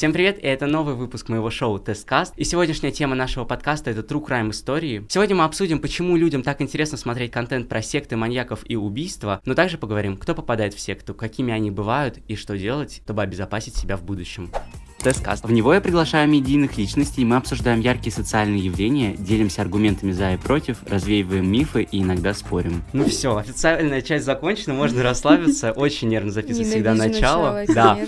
Всем привет, и это новый выпуск моего шоу Тесткаст. И сегодняшняя тема нашего подкаста — это True Crime истории. Сегодня мы обсудим, почему людям так интересно смотреть контент про секты, маньяков и убийства, но также поговорим, кто попадает в секту, какими они бывают и что делать, чтобы обезопасить себя в будущем. Тесткаст. В него я приглашаю медийных личностей, мы обсуждаем яркие социальные явления, делимся аргументами за и против, развеиваем мифы и иногда спорим. Ну все, официальная часть закончена, можно расслабиться. Очень нервно записывать всегда начало. Да.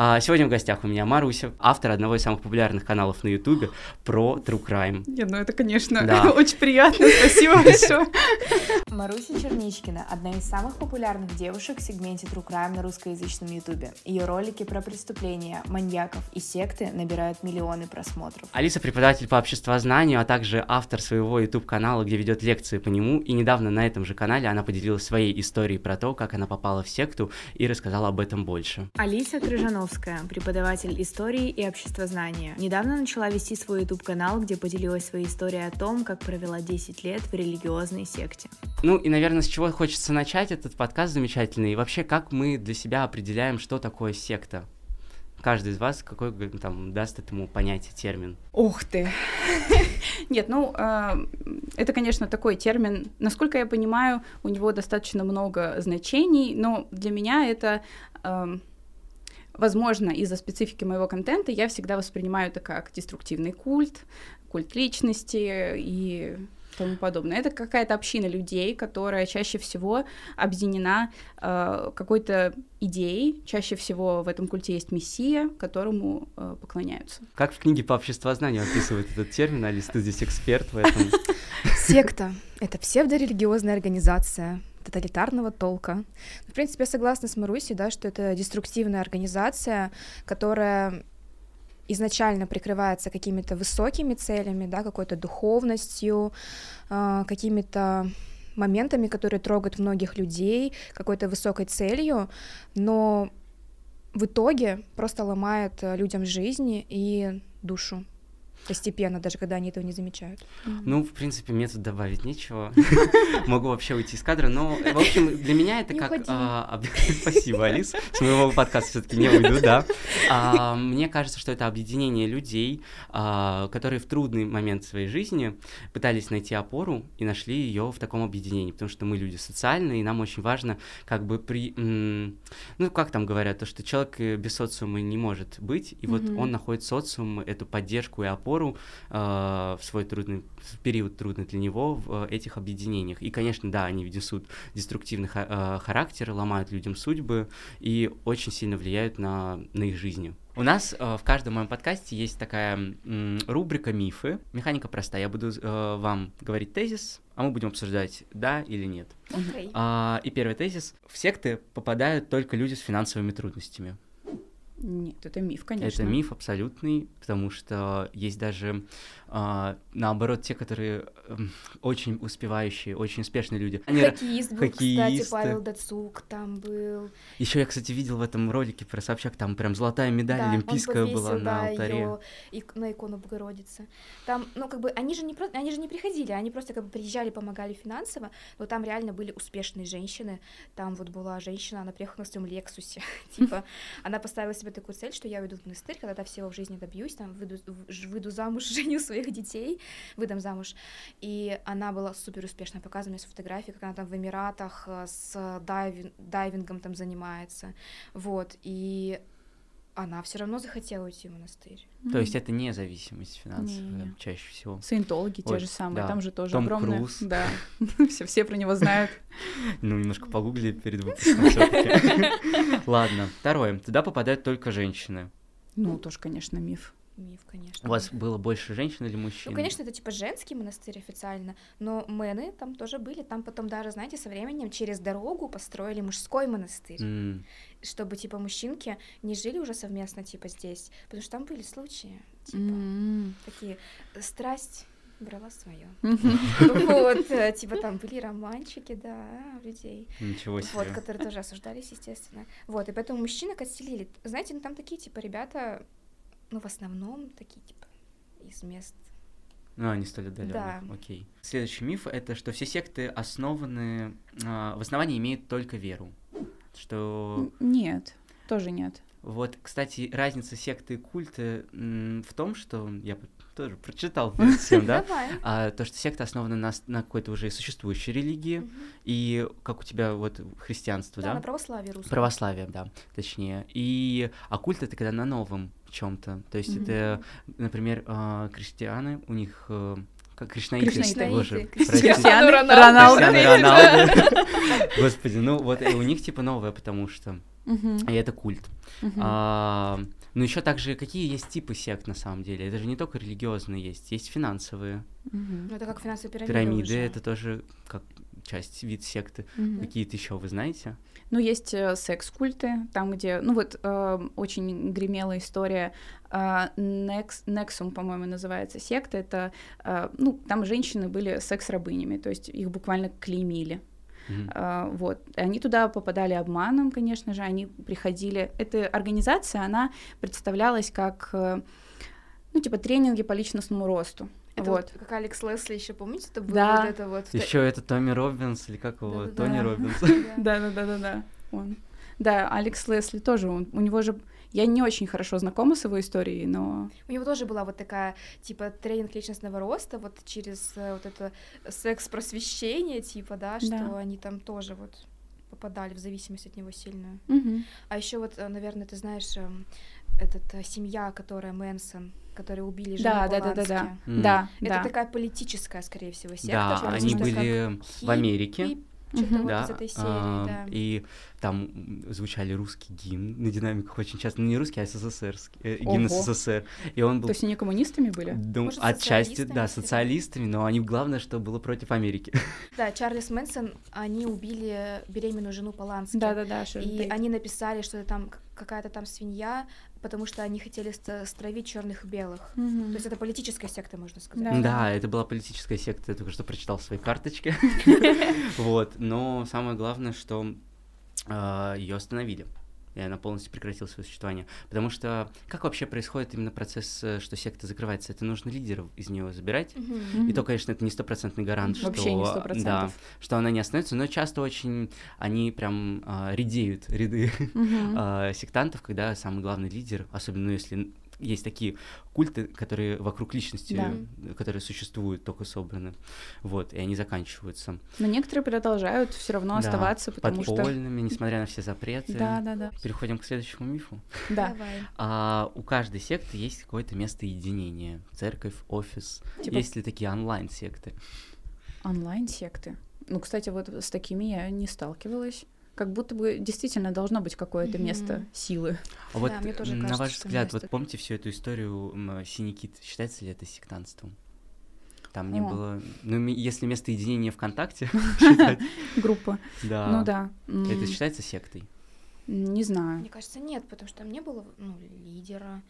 А, сегодня в гостях у меня Маруся, автор одного из самых популярных каналов на Ютубе про True Crime. Нет, ну это, конечно, да. очень приятно, спасибо большое. Маруся Черничкина – одна из самых популярных девушек в сегменте True Crime на русскоязычном Ютубе. Ее ролики про преступления, маньяков и секты набирают миллионы просмотров. Алиса – преподаватель по обществознанию, а также автор своего YouTube-канала, где ведет лекции по нему, и недавно на этом же канале она поделилась своей историей про то, как она попала в секту и рассказала об этом больше. Алиса Крыжанова Ивановская, преподаватель истории и обществознания. Недавно начала вести свой YouTube-канал, где поделилась своей историей о том, как провела 10 лет в религиозной секте. Ну и, наверное, с чего хочется начать этот подкаст замечательный, и вообще, как мы для себя определяем, что такое секта? каждый из вас какой там даст этому понятие термин? Ух ты! Нет, ну э, это, конечно, такой термин. Насколько я понимаю, у него достаточно много значений, но для меня это э, возможно, из-за специфики моего контента я всегда воспринимаю это как деструктивный культ, культ личности и тому подобное. Это какая-то община людей, которая чаще всего объединена э, какой-то идеей. Чаще всего в этом культе есть мессия, которому э, поклоняются. Как в книге по обществознанию описывает этот термин, Алис, ты здесь эксперт в этом. Секта — это псевдорелигиозная организация, тоталитарного толка. В принципе, я согласна с Марусей, да, что это деструктивная организация, которая изначально прикрывается какими-то высокими целями, да, какой-то духовностью, э, какими-то моментами, которые трогают многих людей, какой-то высокой целью, но в итоге просто ломает людям жизни и душу постепенно, даже когда они этого не замечают. Ну, в принципе, мне тут добавить нечего. Могу вообще уйти из кадра, но, в общем, для меня это как... А, спасибо, Алис. С моего подкаста все таки не уйду, да. А, мне кажется, что это объединение людей, а, которые в трудный момент своей жизни пытались найти опору и нашли ее в таком объединении, потому что мы люди социальные, и нам очень важно как бы при... Ну, как там говорят, то, что человек э, без социума не может быть, и вот он находит социум, эту поддержку и опору, опору э, в свой трудный в период трудный для него в э, этих объединениях. И, конечно, да, они несут деструктивный э, характер, ломают людям судьбы и очень сильно влияют на, на их жизни. У нас э, в каждом моем подкасте есть такая м, рубрика мифы. Механика простая. Я буду э, вам говорить тезис, а мы будем обсуждать да или нет. Okay. А, и первый тезис: в секты попадают только люди с финансовыми трудностями. Нет, это миф, конечно. Это миф абсолютный, потому что есть даже а, наоборот, те, которые э, очень успевающие, очень успешные люди. Они Хоккеист был, Хоккеисты. кстати, Павел Дацук там был. Еще я, кстати, видел в этом ролике про Собчак, там прям золотая медаль да, олимпийская повесил, была на да, алтаре. Её, и, на икону Богородицы. Там, ну, как бы, они же не просто, они же не приходили, они просто как бы приезжали, помогали финансово, но там реально были успешные женщины. Там вот была женщина, она приехала на своем Лексусе, типа, она поставила себе такую цель, что я уйду в монастырь, когда-то всего в жизни добьюсь, там, выйду, выйду замуж, женю своих своих детей, выдам замуж. И она была супер успешная, показывали с фотографии, как она там в Эмиратах э, с дайвин, дайвингом там занимается. Вот, и она все равно захотела уйти в монастырь. То есть это не зависимость финансовая не, не. чаще всего. Саентологи те же самые, да. там же тоже Том огромное. Круз. Да, все, все про него знают. Ну, немножко погугли перед выпуском все Ладно, второе. Туда попадают только женщины. Ну, тоже, конечно, миф миф, конечно. У вас было больше женщин или мужчин? Ну, конечно, это типа женский монастырь официально, но мэны там тоже были. Там потом даже, знаете, со временем через дорогу построили мужской монастырь, mm. чтобы типа мужчинки не жили уже совместно типа здесь, потому что там были случаи, типа mm. такие страсть брала свое. Вот, э, типа там были романчики, да, людей. Ничего себе. Вот, которые тоже осуждались, естественно. Вот, и поэтому мужчинок отселили. Знаете, ну там такие, типа, ребята ну, в основном такие, типа, из мест ну, они стали отдаленных. Да. Окей. Следующий миф это что все секты основаны, э, в основании имеют только веру. Что. Нет, тоже нет. Вот, кстати, разница секты и культа в том, что я тоже прочитал перед всем, да, а, то, что секта основана на, на какой-то уже существующей религии, и как у тебя вот христианство, да? Да, на православие русское. Православие, да, точнее. И а культ это когда на новом чем-то. То есть это, например, а, крестьяне, у них э, как кришнаиты, кришнаиты. боже, Криштиану Роналду. Роналду. Господи, ну вот у них типа новое, потому что и это культ. А, но еще также какие есть типы сект на самом деле? Это же не только религиозные есть, есть финансовые. Ну, это как финансовые пирамиды. Пирамиды это тоже как часть вид секты. Какие-то еще вы знаете? Ну, есть э, секс-культы, там, где, ну вот, э, очень гремела история, э, Nex, Nexum, по-моему, называется секта, это, э, ну, там женщины были секс-рабынями, то есть их буквально клеймили. Мгм. А, вот. Они туда попадали обманом, конечно же, они приходили. Эта организация, она представлялась как, э, ну, типа, тренинги по личностному росту. Это вот. вот как Алекс Лесли еще помните, это было Да. вот это вот. Еще это Томми Робинс или как его? Да-да-да. Тони Робинс. Да, да, да, да, да. Он. Да, Алекс Лесли тоже. Он, у него же. Я не очень хорошо знакома с его историей, но. У него тоже была вот такая, типа, тренинг личностного роста, вот через э, вот это секс-просвещение, типа, да, что Да. они там тоже вот попадали в зависимость от него сильную. Мгм. А еще вот, э, наверное, ты знаешь, эм, этот э, семья, которая Мэнсон, которые убили жену Да, да, да, да, да. М. Да, Это да. такая политическая, скорее всего, секта. Да, они были в Америке. хип- что-то Мгм. вот да, из этой серии, а, да. и там звучали русский гимн на динамиках очень часто, ну не русский, а СССРский, э, гимн Ого. СССР, и он был То есть они коммунистами были? Ну, Может, отчасти, социалистами, да, социалистами, но они главное, что было против Америки. Да, Чарльз Мэнсон, они убили беременную жену Полански. Да, да, да. Шерон И они написали, что это там какая-то там свинья, потому что они хотели ст- стравить черных и белых. Мгм. То есть это политическая секта, можно сказать. Да. Да, это была политическая секта, я только что прочитал в своей карточке. Вот, но самое главное, что ее остановили. И она полностью прекратила свое существование. Потому что как вообще происходит именно процесс, э, что секта закрывается? Это нужно лидеров из нее забирать. Мгм. И то, конечно, это не стопроцентный гарант, что, Вообще не да, 100%. что она не остановится, но часто очень они прям а, редеют ряды Мгм. а, сектантов, когда самый главный лидер, особенно ну, если есть такие культы, которые вокруг личности, Да. которые существуют, только собраны, вот, и они заканчиваются Но некоторые продолжают все равно Да, оставаться, потому что. подпольными, несмотря на все запреты. Да, да, да. Переходим к следующему мифу. Да. Давай. А, у каждой секты есть какое-то место единения. Церковь, офис. Типа- Есть ли такие онлайн-секты? Онлайн-секты. Ну, кстати, вот с такими я не сталкивалась. Как будто бы действительно должно быть какое-то Мгм. место силы. А вот Да, мне тоже м, на кажется, ваш взгляд, вот помните всю эту историю Кит? Считается ли это сектантством? Там не О. было... Ну, если место единения ВКонтакте считать, Группа. да. Ну да. Это считается сектой? Не знаю. Мне кажется, нет, потому что там не было ну, лидера,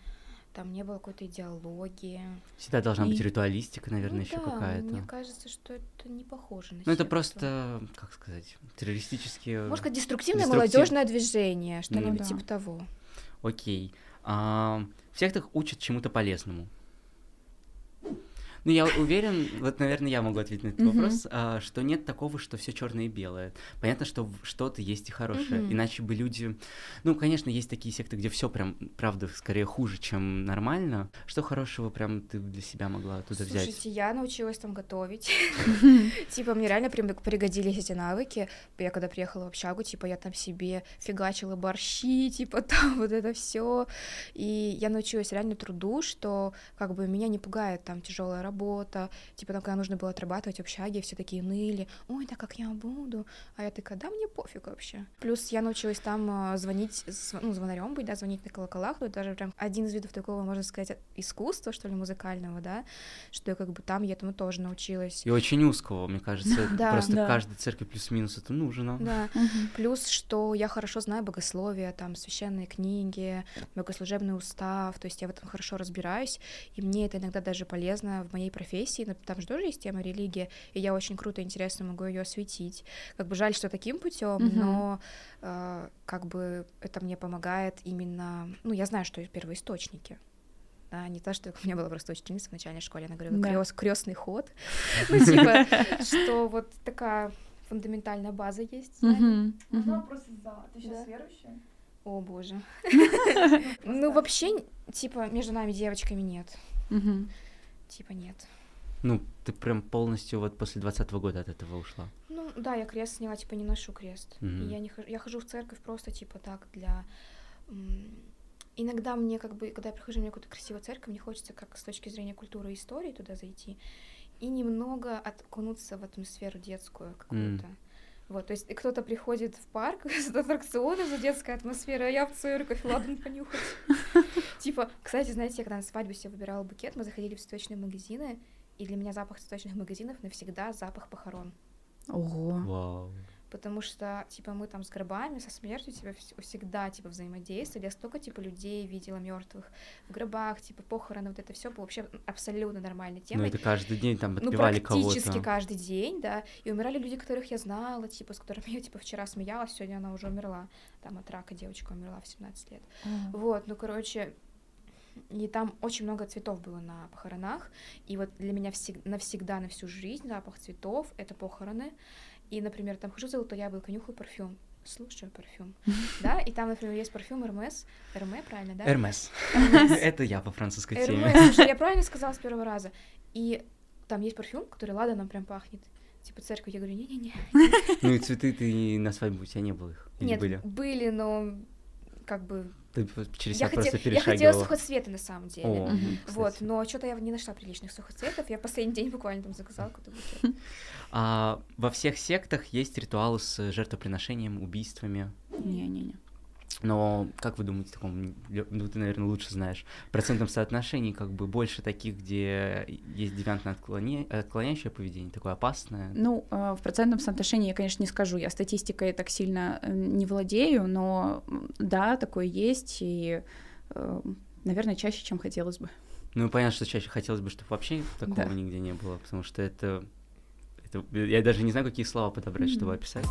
там не было какой-то идеологии. Всегда должна быть И- ритуалистика, наверное, Ну еще да, какая-то. Мне кажется, что это не похоже на Ну, это просто, как сказать, террористические... Может, как деструктивное Деструктив- молодежное движение, что-нибудь Ну да. типа того. Окей. А, в сектах учат чему-то полезному. Ну, я уверен, вот, наверное, я могу ответить на этот вопрос, а, что нет такого, что все черное и белое. Понятно, что что-то есть и хорошее. Иначе бы люди. Ну, конечно, есть такие секты, где все прям, правда, скорее хуже, чем нормально. Что хорошего прям ты для себя могла оттуда взять? Слушайте, я научилась там готовить. Типа, мне реально прям пригодились эти навыки. Я когда приехала в общагу, типа, я там себе фигачила борщи, типа, там вот это все. И я научилась реально труду, что как бы меня не пугает там тяжелая работа. Типа, там, когда нужно было отрабатывать в общаге, все такие ныли. Ой, да как я буду? А я такая, да мне пофиг вообще. Плюс я научилась там а, звонить, зв- ну, звонарем быть, да, звонить на колоколах. Это даже прям один из видов такого, можно сказать, искусства, что ли, музыкального, да, что как бы там я этому тоже научилась. И очень узкого, мне кажется. Да, Просто да. каждой церкви плюс-минус это нужно. Да, плюс, что я хорошо знаю богословие, там, священные книги, богослужебный устав, то есть я в этом хорошо разбираюсь, и мне это иногда даже полезно в моей профессии, но там же тоже есть тема религии, и я очень круто и интересно могу ее осветить. Как бы жаль, что таким путем, Мгм. но э, как бы это мне помогает именно, ну, я знаю, что первоисточники, да, не то, что у меня была просто учительница в начальной школе, она говорила, Да. крестный ход, ну, типа, что вот такая фундаментальная база есть. Мгм. вопрос из зала? Ты сейчас верующая? О боже. Ну, вообще, типа, между нами девочками нет. Типа нет. Ну, ты прям полностью вот после двадцатого года от этого ушла. Ну, да, я крест сняла, типа, не ношу крест. Я не хожу, я хожу в церковь просто, типа, так, для... Иногда мне, как бы, когда я прихожу в какую-то красивую церковь, мне хочется, как с точки зрения культуры и истории, туда зайти и немного окунуться в атмосферу детскую какую-то. Mm. Вот, то есть кто-то приходит в парк с аттракционом за детская атмосфера, а я в церковь, ладно, понюхать. Типа, кстати, знаете, я когда на свадьбу себе выбирала букет, мы заходили в цветочные магазины, и для меня запах цветочных магазинов навсегда запах похорон. Ого. Вау потому что, типа, мы там с гробами, со смертью, типа, всегда, типа, взаимодействовали, я столько, типа, людей видела мертвых в гробах, типа, похороны, вот это все было вообще абсолютно нормальной темой. Ну, это каждый день там ну, отпевали ну, кого-то. практически каждый день, да, и умирали люди, которых я знала, типа, с которыми я, типа, вчера смеялась, сегодня она уже умерла, там, от рака девочка умерла в 17 лет. Mm. Вот, ну, короче, и там очень много цветов было на похоронах, и вот для меня всег- навсегда, на всю жизнь запах цветов — это похороны, и, например, там хожу за золотое яблоко, нюхаю парфюм, слушаю парфюм, да, и там, например, есть парфюм Hermes, Hermes, правильно, да? Hermes. Это я по французской теме. Hermes, я правильно сказала с первого раза. И там есть парфюм, который Лада нам прям пахнет. Типа церковь, я говорю, не-не-не. Ну и цветы ты на свадьбу у тебя не было их? Нет, были, но как бы ты через себя я просто хотел, перешагивала. Я хотела сухоцветы на самом деле. О, угу, вот, но что-то я не нашла приличных сухоцветов. Я последний день буквально там заказала какой-то букет. А, во всех сектах есть ритуалы с жертвоприношением, убийствами. Не-не-не. Но как вы думаете, таком, ну ты, наверное, лучше знаешь, в процентном соотношении как бы больше таких, где есть девиантное отклоня... отклоняющее поведение, такое опасное? Ну, э, в процентном соотношении я, конечно, не скажу, я статистикой так сильно э, не владею, но да, такое есть, и, э, наверное, чаще, чем хотелось бы. Ну, понятно, что чаще хотелось бы, чтобы вообще такого да. нигде не было, потому что это, это... Я даже не знаю, какие слова подобрать, mm-hmm. чтобы описать.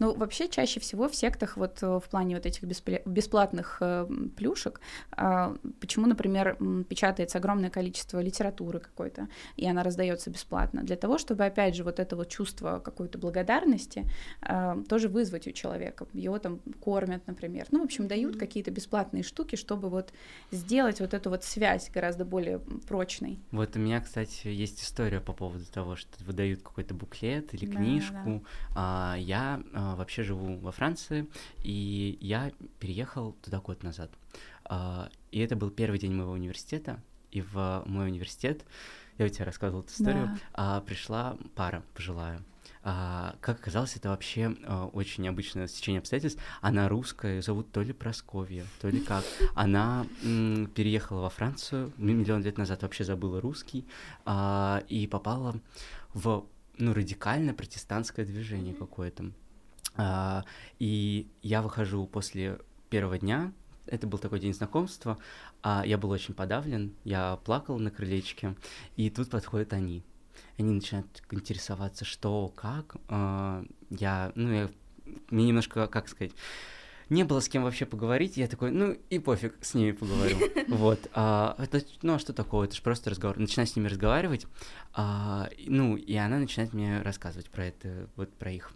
Ну, вообще, чаще всего в сектах, вот э, в плане вот этих бесплатных э, плюшек, а, почему, например, печатается огромное количество литературы какой-то, и она раздается бесплатно, для того, чтобы, опять же, вот это вот чувство какой-то благодарности а, тоже вызвать у человека. Его там кормят, например. Ну, в общем, дают какие-то бесплатные штуки, чтобы вот сделать вот эту вот связь гораздо более прочной. Вот у меня, кстати, есть история по поводу того, что выдают какой-то буклет или книжку. Да, да. А, я а, вообще живу во Франции, и я переехал туда год назад. А, и это был первый день моего университета, и в мой университет, я тебе рассказывал эту историю, да. а, пришла пара пожилая. А, как оказалось, это вообще а, очень необычное стечение обстоятельств. Она русская, ее зовут то ли Просковья, то ли как. Она м, переехала во Францию миллион лет назад, вообще забыла русский, а, и попала в ну, радикально протестантское движение какое-то. А, и я выхожу после первого дня, это был такой день знакомства, а я был очень подавлен, я плакал на крылечке, и тут подходят они. Они начинают интересоваться, что, как. А, я, ну, я, мне немножко, как сказать, не было с кем вообще поговорить, я такой, ну и пофиг, с ними поговорю. Вот. А, это, ну а что такого? Это же просто разговор. Начинаю с ними разговаривать, а, ну и она начинает мне рассказывать про это, вот про их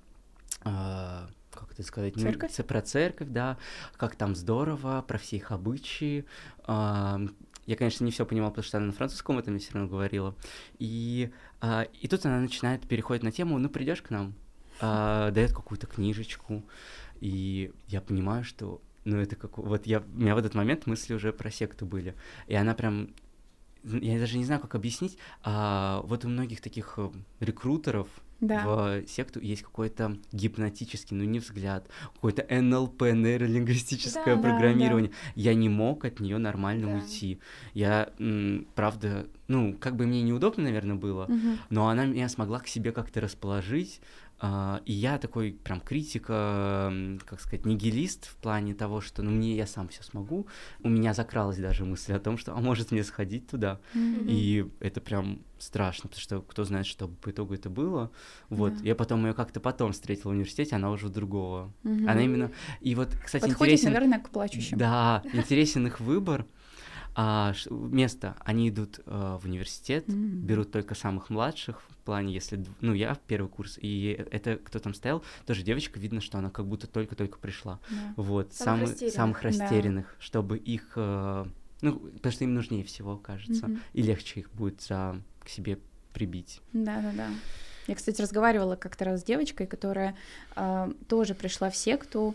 а, как это сказать, церковь? Ну, про церковь, да, как там здорово, про все их обычаи. А, я, конечно, не все понимал, потому что она на французском это мне все равно говорила. И, а, и тут она начинает переходить на тему, ну придешь к нам, а, дает какую-то книжечку, и я понимаю, что ну это как вот я у меня в этот момент мысли уже про секту были, и она прям я даже не знаю, как объяснить, а вот у многих таких э, рекрутеров, да. в секту есть какой-то гипнотический, ну не взгляд, какой-то НЛП, нейролингвистическое да, программирование. Да, да. Я не мог от нее нормально да. уйти. Я, м, правда, ну, как бы мне неудобно, наверное, было, угу. но она меня смогла к себе как-то расположить, и я такой прям критик, uh, как сказать, нигилист в плане того, что ну мне я сам все смогу. У меня закралась даже мысль о том, что а может мне сходить туда. Mm-hmm. И это прям страшно, потому что кто знает, что по итогу это было. Вот. Yeah. Я потом ее как-то потом встретил в университете, она уже другого. Mm-hmm. Она именно. И вот, кстати, Подходит, интересен. наверное, к плачущим. Да, интересен их выбор. А, место, они идут а, в университет, М. берут только самых младших, в плане, если, ну, я в первый курс, и это кто там стоял, тоже девочка, видно, что она как будто только-только пришла. Да. Вот, Самых самых, растерянных. самых Да. растерянных, чтобы их, э, ну, потому что им нужнее всего, кажется, Мгм. и легче их будет за, к себе прибить. Да, да, да. Я, кстати, разговаривала как-то раз с девочкой, которая а, тоже пришла в секту, а,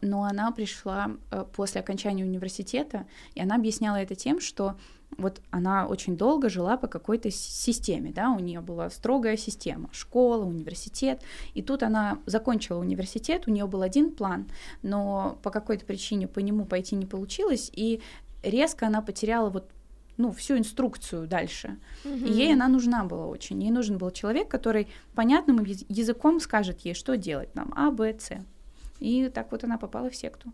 но она пришла а, после окончания университета, и она объясняла это тем, что вот она очень долго жила по какой-то системе, да, у нее была строгая система, школа, университет, и тут она закончила университет, у нее был один план, но по какой-то причине по нему пойти не получилось, и резко она потеряла вот ну, всю инструкцию дальше. И ей она нужна была очень. Ей нужен был человек, который понятным яз- языком скажет ей, что делать нам, А, Б, С. И так вот она попала в секту.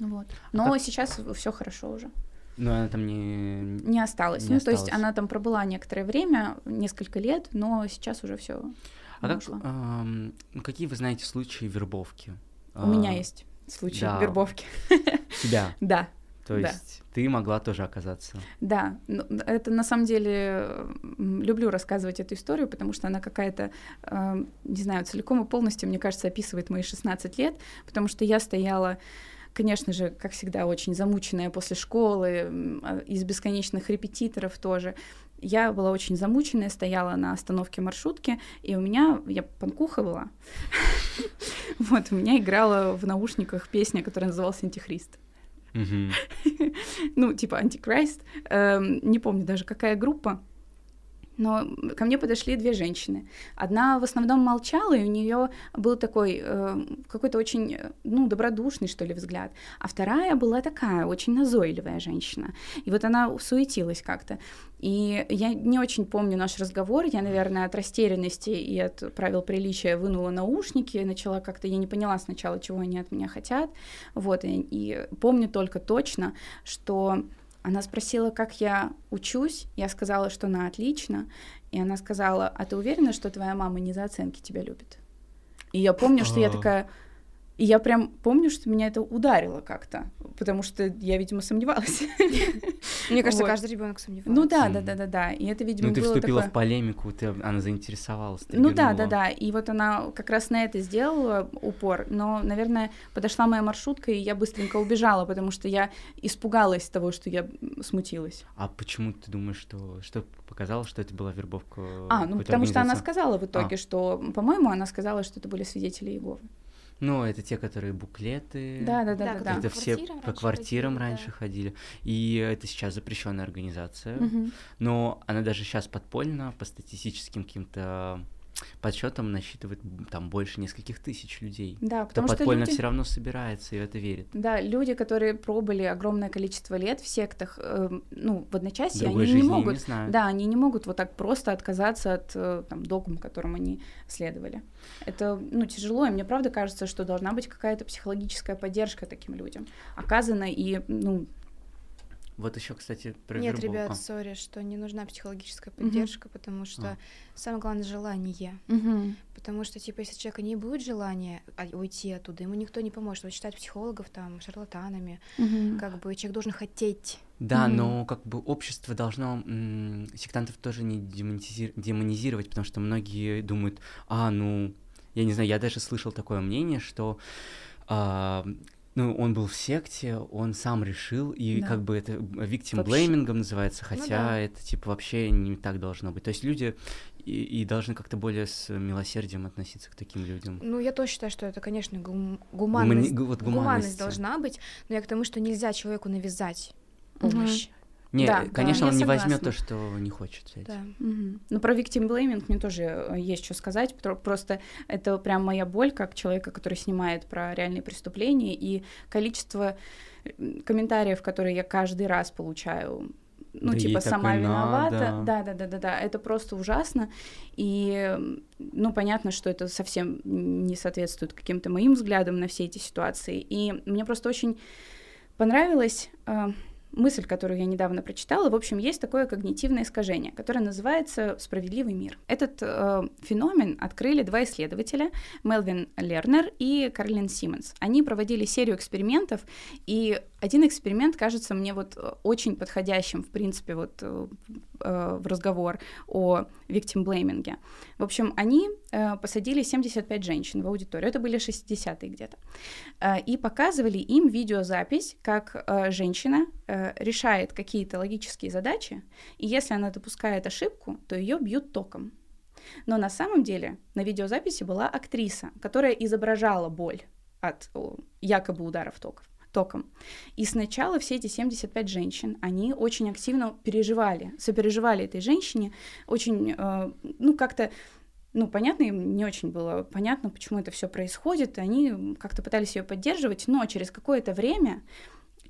Вот. Но А как- сейчас все хорошо уже. Но она там не... Не осталось. Не ну, то есть она там пробыла некоторое время, несколько лет, но сейчас уже все. А как, ну, какие вы знаете случаи вербовки? У меня А, есть случай да. вербовки. Тебя, Да, то Да. есть ты могла тоже оказаться. Да, ну, это на самом деле люблю рассказывать эту историю, потому что она какая-то, э, не знаю, целиком и полностью, мне кажется, описывает мои 16 лет, потому что я стояла, конечно же, как всегда, очень замученная после школы, а, из бесконечных репетиторов тоже. Я была очень замученная, стояла на остановке маршрутки, и у меня, я панкуха была, вот, у меня играла в наушниках песня, которая называлась «Антихрист». Ну, типа Антикрайст, эм, не помню даже какая группа, но ко мне подошли две женщины. Одна в основном молчала, и у нее был такой э, какой-то очень, э, ну, добродушный, что ли, взгляд. А вторая была такая, очень назойливая женщина. И вот она суетилась как-то. И я не очень помню наш разговор. Я, наверное, от растерянности и от правил приличия вынула наушники, начала как-то, я не поняла сначала, чего они от меня хотят. Вот, и, и помню только точно, что она спросила, как я учусь. Я сказала, что на отлично. И она сказала, а ты уверена, что твоя мама не за оценки тебя любит? И я помню, что я А. такая... И я прям помню, что меня это ударило как-то, потому что я, видимо, сомневалась. Мне кажется, каждый ребенок сомневается. Ну да, да, да, да, да. И это, видимо, Ну, ты вступила в полемику, ты, она заинтересовалась. Ну да, да, да. И вот она как раз на это сделала упор. Но, наверное, подошла моя маршрутка, и я быстренько убежала, потому что я испугалась того, что я смутилась. А почему ты думаешь, что что показало, что это была вербовка? А, ну потому что она сказала в итоге, А. что, по-моему, она сказала, что это были свидетели Иеговы. Ну, это те, которые буклеты. Да, да, да, Да. Это все квартирам по квартирам ходили, раньше да. ходили. И это сейчас запрещенная организация. Мгм. Но она даже сейчас подпольно по статистическим каким-то подсчетам насчитывает там больше нескольких тысяч людей. Да, Кто потому что подпольно люди... все равно собирается и в это верит. Да, люди, которые пробыли огромное количество лет в сектах, эм, ну, в одночасье, Другой они не могут не знаю. Да, они не могут вот так просто отказаться от э, там, догм, которым они следовали. Это, ну, тяжело, и мне правда кажется, что должна быть какая-то психологическая поддержка таким людям оказана, и, ну, Вот еще, кстати, про Нет, вербовку. ребят, сори, что не нужна психологическая поддержка, потому что А. самое главное желание. мгм. Потому что, типа, если у человека не будет желания а, уйти оттуда, ему никто не поможет. Вот считать психологов там шарлатанами, Мгм. как бы человек должен хотеть. Да, Мгм. но как бы общество должно м, сектантов тоже не демонизир- демонизировать, потому что многие думают, а, ну, я не знаю, я даже слышал такое мнение, что а, ну, он был в секте, он сам решил, и Да. как бы это victim blaming называется, хотя да. это типа вообще не так должно быть. То есть люди и, и должны как-то более с милосердием относиться к таким людям. Ну, я тоже считаю, что это, конечно, гум- Гумани- гуманность. гу- вот гуманность должна быть, но я к тому, что нельзя человеку навязать помощь. Не, Да, конечно, да, он не возьмет то, что не хочет взять. Да. Мгм. Ну, про victim blaming мне тоже э, есть что сказать, про- просто это прям моя боль как человека, который снимает про реальные преступления, и количество э, комментариев, которые я каждый раз получаю, ну, Да типа, сама виновата, надо. да, да, да, да, да, это просто ужасно, и, ну, понятно, что это совсем не соответствует каким-то моим взглядам на все эти ситуации, и мне просто очень понравилась э, мысль, которую я недавно прочитала. В общем, есть такое когнитивное искажение, которое называется «справедливый мир». Этот э, феномен открыли два исследователя, Мелвин Лернер и Карлин Симмонс. Они проводили серию экспериментов, и один эксперимент кажется мне вот э, очень подходящим, в принципе, вот э, э в разговор о victim blaming. В общем, они посадили 75 женщин в аудиторию, это были 60-е где-то, и показывали им видеозапись, как женщина решает какие-то логические задачи, и если она допускает ошибку, то ее бьют током. Но на самом деле на видеозаписи была актриса, которая изображала боль от якобы ударов токов током. И сначала все эти 75 женщин, они очень активно переживали, сопереживали этой женщине, очень, э, ну, как-то ну, понятно, им не очень было понятно, почему это все происходит. Они как-то пытались ее поддерживать, но через какое-то время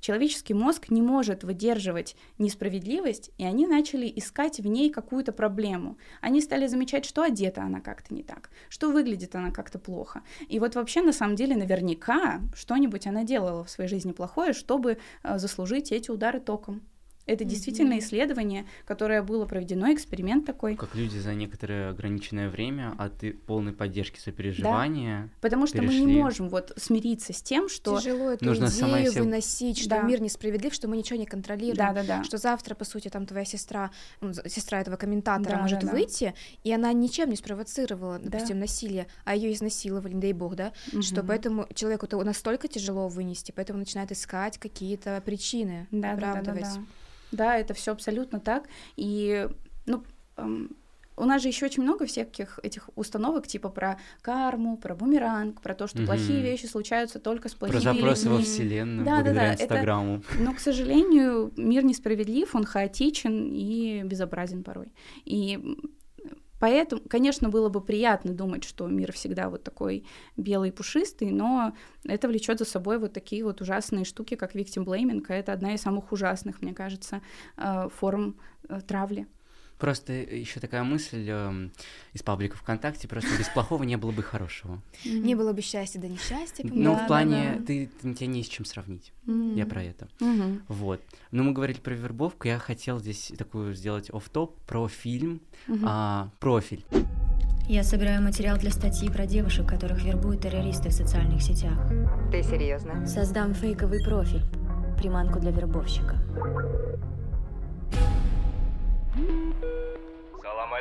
человеческий мозг не может выдерживать несправедливость, и они начали искать в ней какую-то проблему. Они стали замечать, что одета она как-то не так, что выглядит она как-то плохо. И вот вообще, на самом деле, наверняка что-нибудь она делала в своей жизни плохое, чтобы э, заслужить эти удары током. Это mm-hmm. действительно исследование, которое было проведено, эксперимент такой. Как люди за некоторое ограниченное время от полной поддержки сопереживания. Да. Потому что перешли. мы не можем вот смириться с тем, что тяжело эту Нужно идею себе... выносить, что да. мир несправедлив, что мы ничего не контролируем, да, да, да. что завтра по сути там твоя сестра, ну, сестра этого комментатора да, может да, выйти, да. и она ничем не спровоцировала, допустим, да. насилие, а ее изнасиловали, не дай бог, да, угу. что поэтому человеку это настолько тяжело вынести, поэтому начинает искать какие-то причины да, оправдывать. Да, да, да, да. Да, это все абсолютно так. И, ну, у нас же еще очень много всяких этих установок, типа про карму, про бумеранг, про то, что угу. плохие вещи случаются только с плохими людьми. Про запросы людьми. во Вселенную, да, благодаря да, да. Инстаграму. Это... Но, к сожалению, мир несправедлив, он хаотичен и безобразен порой. И Поэтому, конечно, было бы приятно думать, что мир всегда вот такой белый и пушистый, но это влечет за собой вот такие вот ужасные штуки, как victim blaming. Это одна из самых ужасных, мне кажется, э, форм э, травли. Просто еще такая мысль э, из паблика ВКонтакте, просто без плохого не было бы хорошего. Не было бы счастья, да несчастья. Ну, в плане, ты, тебе не с чем сравнить. Я про это. Вот. Но мы говорили про вербовку, я хотел здесь такую сделать оф топ про фильм а, «Профиль». Я собираю материал для статьи про девушек, которых вербуют террористы в социальных сетях. Ты серьезно? Создам фейковый профиль, приманку для вербовщика.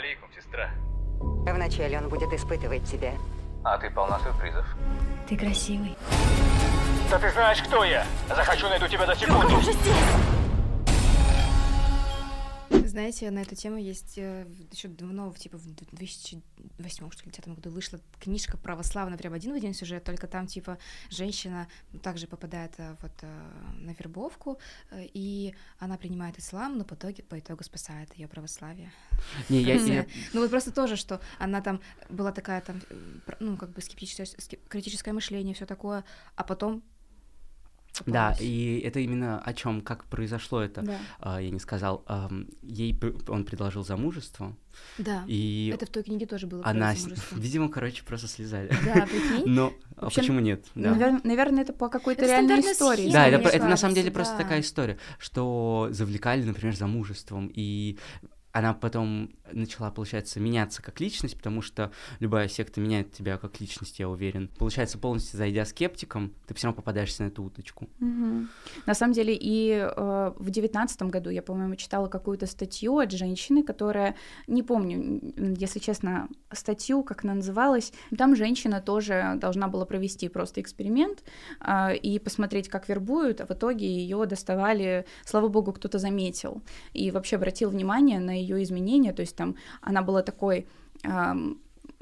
Алейкум, сестра. Вначале он будет испытывать тебя. А ты полна сюрпризов. Ты красивый. Да ты знаешь, кто я. Захочу, найду тебя за секунду. Я уже здесь. Знаете, на эту тему есть э, еще давно, типа в 2008 что ли, 2010 году вышла книжка православная, прям один в один сюжет, только там типа женщина также попадает э, вот э, на вербовку, и она принимает ислам, но по итогу, по итогу спасает ее православие. Не, я, я... Ну вот просто тоже, что она там была такая там, ну как бы скептическое, критическое мышление, все такое, а потом да, и это именно о чем, как произошло это, да. а, я не сказал. А, ей он предложил замужество. Да. И это в той книге тоже было. Она, видимо, короче, просто слезали. Да, прикинь. Но а почему нет? Да. Навер- наверное, это по какой-то реальной истории. Да, это, это на самом деле да. просто такая история, что завлекали, например, замужеством и она потом начала, получается, меняться как личность, потому что любая секта меняет тебя как личность, я уверен. Получается, полностью зайдя скептиком, ты все равно попадаешься на эту уточку. Угу. На самом деле, и э, в девятнадцатом году я, по-моему, читала какую-то статью от женщины, которая, не помню, если честно, статью, как она называлась, там женщина тоже должна была провести просто эксперимент э, и посмотреть, как вербуют, а в итоге ее доставали, слава богу, кто-то заметил и вообще обратил внимание на ее изменения, то есть там она была такой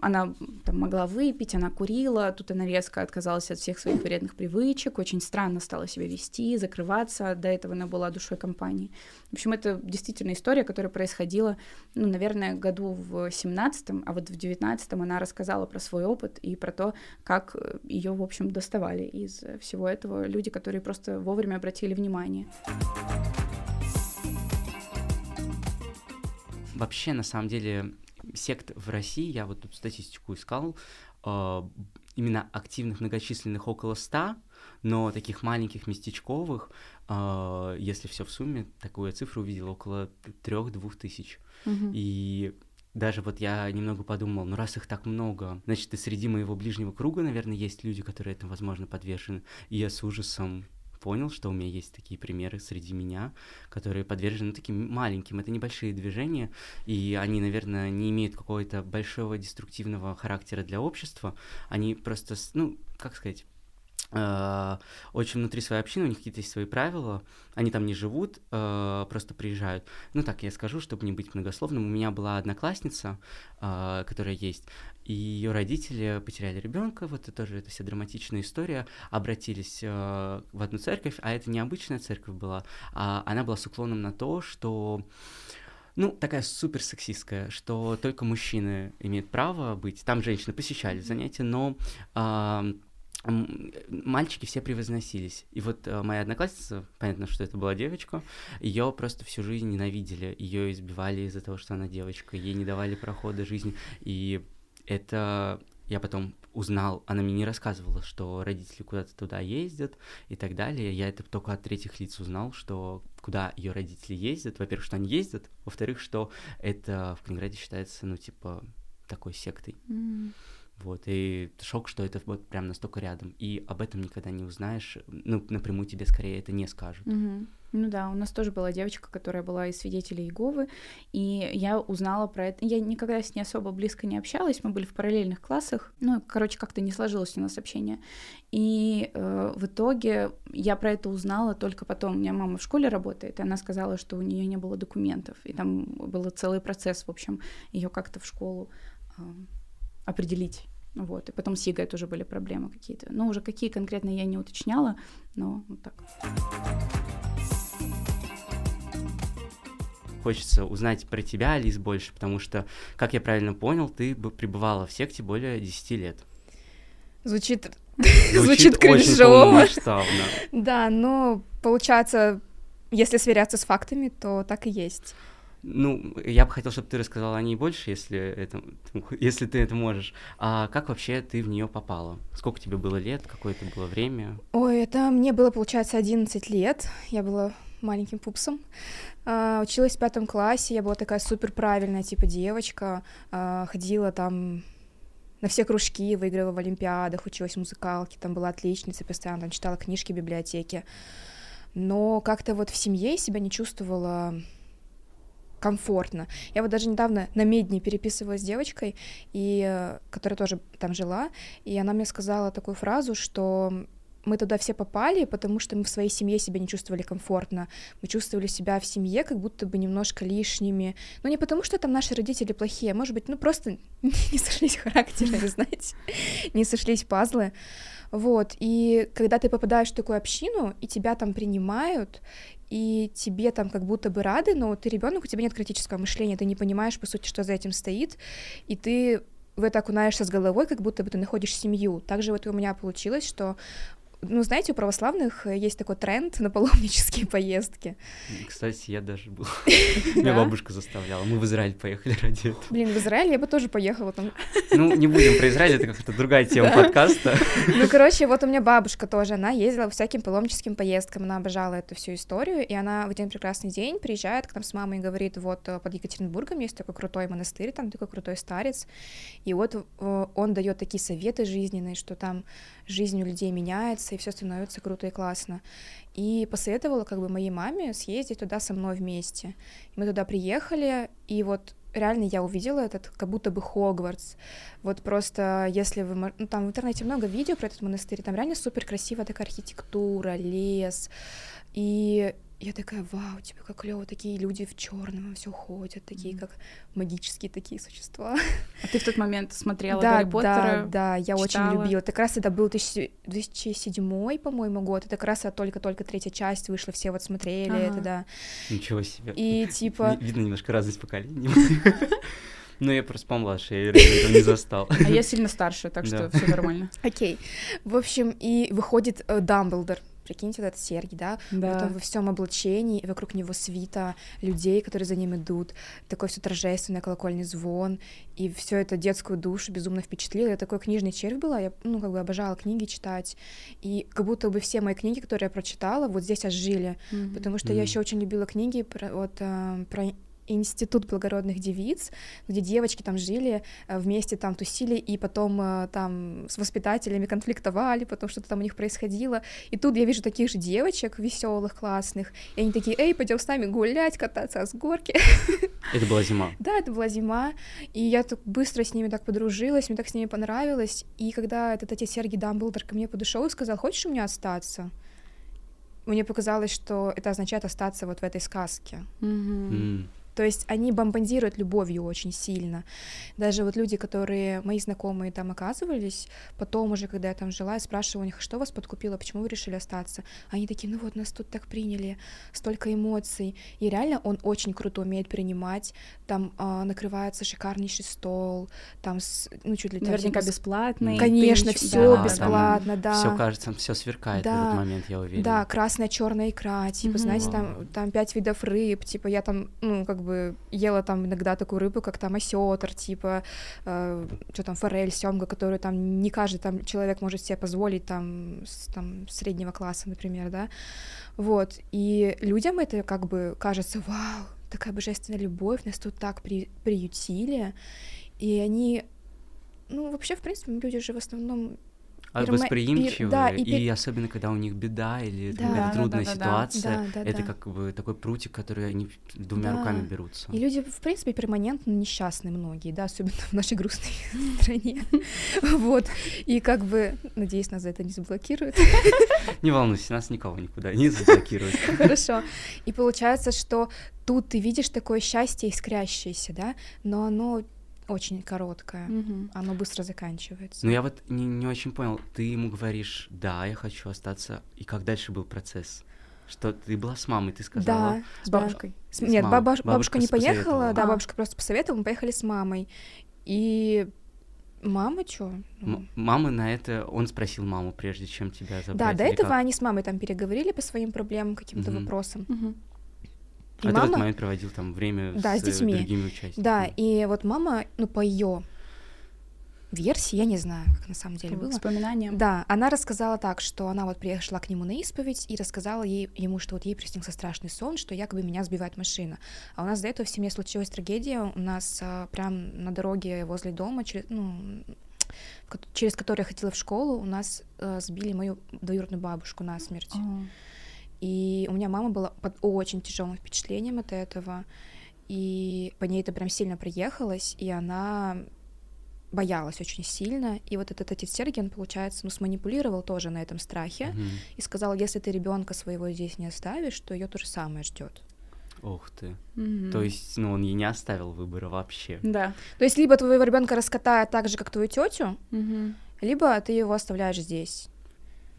она там, могла выпить, она курила, тут она резко отказалась от всех своих вредных привычек, очень странно стала себя вести, закрываться, до этого она была душой компании. В общем, это действительно история, которая происходила, ну, наверное, году в 17-м, а вот в 19-м она рассказала про свой опыт и про то, как ее, в общем, доставали из всего этого люди, которые просто вовремя обратили внимание. Вообще, на самом деле, сект в России, я вот тут статистику искал, э, именно активных многочисленных около 100, но таких маленьких местечковых, э, если все в сумме, такую я цифру увидел, около 3-2 тысяч. Угу. И даже вот я немного подумал, ну раз их так много, значит и среди моего ближнего круга, наверное, есть люди, которые этому, возможно, подвержены. И я с ужасом понял, что у меня есть такие примеры среди меня, которые подвержены таким маленьким, это небольшие движения, и они, наверное, не имеют какого-то большого деструктивного характера для общества, они просто, ну, как сказать, очень внутри своей общины, у них какие-то есть свои правила, они там не живут, э, просто приезжают. Ну так, я скажу, чтобы не быть многословным, у меня была одноклассница, э, которая есть, и ее родители потеряли ребенка, вот это тоже это вся драматичная история, обратились э, в одну церковь, а это не обычная церковь была, а она была с уклоном на то, что ну, такая супер сексистская, что только мужчины имеют право быть. Там женщины посещали занятия, но э, мальчики все превозносились. И вот э, моя одноклассница, понятно, что это была девочка, ее просто всю жизнь ненавидели, ее избивали из-за того, что она девочка, ей не давали прохода жизни. И это я потом узнал, она мне не рассказывала, что родители куда-то туда ездят и так далее. Я это только от третьих лиц узнал, что куда ее родители ездят. Во-первых, что они ездят, во-вторых, что это в Калининграде считается, ну, типа, такой сектой. М. Вот, и шок, что это вот прям настолько рядом. И об этом никогда не узнаешь. Ну, напрямую тебе скорее это не скажут. Мгм. Ну да, у нас тоже была девочка, которая была из свидетелей Иеговы, и я узнала про это. Я никогда с ней особо близко не общалась, мы были в параллельных классах. Ну, короче, как-то не сложилось у нас общение. И э, в итоге я про это узнала только потом. У меня мама в школе работает, и она сказала, что у нее не было документов. И там был целый процесс, в общем, ее как-то в школу э, определить. Вот. И потом с ЕГЭ тоже были проблемы какие-то. Ну, уже какие конкретно я не уточняла, но вот так. Хочется узнать про тебя, Алис, больше, потому что, как я правильно понял, ты бы пребывала в секте более 10 лет. Звучит, звучит очень кринжово. Да, но получается, если сверяться с фактами, то так и есть. Ну, я бы хотел, чтобы ты рассказала о ней больше, если, это, если ты это можешь. А как вообще ты в нее попала? Сколько тебе было лет? Какое это было время? Ой, это мне было, получается, 11 лет. Я была маленьким пупсом. А, училась в пятом классе, я была такая супер правильная, типа девочка. А, ходила там на все кружки, выигрывала в олимпиадах, училась в музыкалке, там была отличницей постоянно, там читала книжки в библиотеке. Но как-то вот в семье себя не чувствовала комфортно. Я вот даже недавно на медне переписывалась с девочкой, и, э, которая тоже там жила, и она мне сказала такую фразу, что мы туда все попали, потому что мы в своей семье себя не чувствовали комфортно. Мы чувствовали себя в семье как будто бы немножко лишними. Но не потому, что там наши родители плохие, а может быть, ну просто не сошлись характеры, знаете, не сошлись пазлы. Вот, и когда ты попадаешь в такую общину, и тебя там принимают, и тебе там как будто бы рады, но ты ребенок, у тебя нет критического мышления, ты не понимаешь, по сути, что за этим стоит, и ты в это окунаешься с головой, как будто бы ты находишь семью. Также вот у меня получилось, что ну, знаете, у православных есть такой тренд на паломнические поездки. Кстати, я даже был. Меня бабушка заставляла. Мы в Израиль поехали ради этого. Блин, в Израиль я бы тоже поехала там. Ну, не будем про Израиль, это как-то другая тема подкаста. Ну, короче, вот у меня бабушка тоже, она ездила по всяким паломническим поездкам, она обожала эту всю историю, и она в один прекрасный день приезжает к нам с мамой и говорит, вот э, под Екатеринбургом есть такой крутой монастырь, там такой крутой старец, и вот э, он дает такие советы жизненные, что там жизнь у людей меняется, и все становится круто и классно. И посоветовала как бы моей маме съездить туда со мной вместе. Мы туда приехали, и вот реально я увидела этот как будто бы Хогвартс. Вот просто если вы... Ну, там в интернете много видео про этот монастырь, там реально супер красивая такая архитектура, лес. И я такая, вау, типа, как клево, такие люди в черном все ходят, такие как магические такие существа. А ты в тот момент смотрела да, Гарри Поттера? да, да, я очень читала? любила. Это как раз это был 2000 2007, по-моему, год. Это как раз только-только третья часть вышла, все вот смотрели Ага. это, да. Ничего себе. И типа... Видно немножко разность поколений. Ну, я просто помладше, я этого не застал. А я сильно старше, так что все нормально. Окей. В общем, и выходит э, Дамблдор. Прикиньте, вот этот Сергий, да? Вот Да. он во всем облачении, и вокруг него свита людей, которые за ним идут. Такой все торжественный колокольный звон. И все это детскую душу безумно впечатлило. Я такой книжный червь была, я, ну, как бы обожала книги читать. И как будто бы все мои книги, которые я прочитала, вот здесь ожили. Мгм. Потому что я Мгм. еще очень любила книги про, вот, э, про институт благородных девиц, где девочки там жили, э, вместе там тусили, и потом э, там с воспитателями конфликтовали, потом что-то там у них происходило. И тут я вижу таких же девочек веселых, классных, и они такие, эй, пойдем с нами гулять, кататься с горки. Это была зима. Да, это была зима, и я так быстро с ними так подружилась, мне так с ними понравилось, и когда этот отец Сергей Дамблдор ко мне подошел и сказал, хочешь у меня остаться? Мне показалось, что это означает остаться вот в этой сказке. М. То есть они бомбардируют любовью очень сильно. Даже вот люди, которые мои знакомые там оказывались, потом уже, когда я там жила, я спрашивала у них, «А что вас подкупило, почему вы решили остаться? Они такие, ну вот нас тут так приняли, столько эмоций. И реально он очень круто умеет принимать. Там а, накрывается шикарнейший стол, там, с, ну чуть ли там Наверняка с- бесплатный. Конечно, все да, бесплатно, да. Все кажется, все сверкает в Да. этот момент, я уверен. Да, красная, черная икра, типа, Мгм. знаете, там, там пять видов рыб, типа, я там, ну, как бы ела там иногда такую рыбу, как там осетр, типа, что там, форель, семга, которую там не каждый там человек может себе позволить, там, с, там, среднего класса, например, да, вот, и людям это как бы кажется, вау, такая божественная любовь, нас тут так при- приютили, и они, ну, вообще, в принципе, люди же в основном Перма- восприимчивые, пер- да, и и, пер- особенно, когда у них беда или Да. какая-то Да, трудная да, да, да. ситуация, Да, да, это да. как бы такой прутик, который они двумя Да. руками берутся. И люди, в принципе, перманентно несчастны многие, да, особенно в нашей грустной стране. Вот. И как бы, надеюсь, нас за это не заблокируют. Не волнуйся, нас никого никуда не заблокируют. Хорошо. И получается, что тут ты видишь такое счастье искрящееся, да, но оно очень короткое. Мгм. Оно быстро заканчивается. Но я вот не, не очень понял, ты ему говоришь, да, я хочу остаться, и как дальше был процесс? Что ты была с мамой, ты сказала, Да, С бабушкой. С- С Нет, бабуш- Бабушка бабушка не поехала, да, А. бабушка просто посоветовала, мы поехали с мамой. И мама чё? Ну, М- мама на это, он спросил маму, прежде чем тебя забрать. Да, до этого как? они с мамой там переговорили по своим проблемам, каким-то Мгм. вопросам. Мгм. И А ты в этот мама- момент проводил там время Да, с с, детьми. другими участниками. Да, и вот мама, ну, по ее версии, я не знаю, как на самом деле По было. воспоминаниям. Да, она рассказала так, что она вот приехала к нему на исповедь и рассказала ей, ему, что вот ей приснился страшный сон, что якобы меня сбивает машина. А у нас до этого в семье случилась трагедия, у нас а, прям на дороге возле дома, через, ну, в ко- через которую я ходила в школу, у нас а, сбили мою двоюродную бабушку насмерть. О. И у меня мама была под очень тяжелым впечатлением от этого. И по ней это прям сильно проехалось, и она боялась очень сильно. И вот этот отец Сергей, он, получается, ну, сманипулировал тоже на этом страхе Мгм. и сказал, если ты ребенка своего здесь не оставишь, то ее то же самое ждет. Ух ты. Мгм. То есть, ну, он ей не оставил выбора вообще. Да. То есть либо твоего ребенка раскатают так же, как твою тетю, Мгм. либо ты его оставляешь здесь.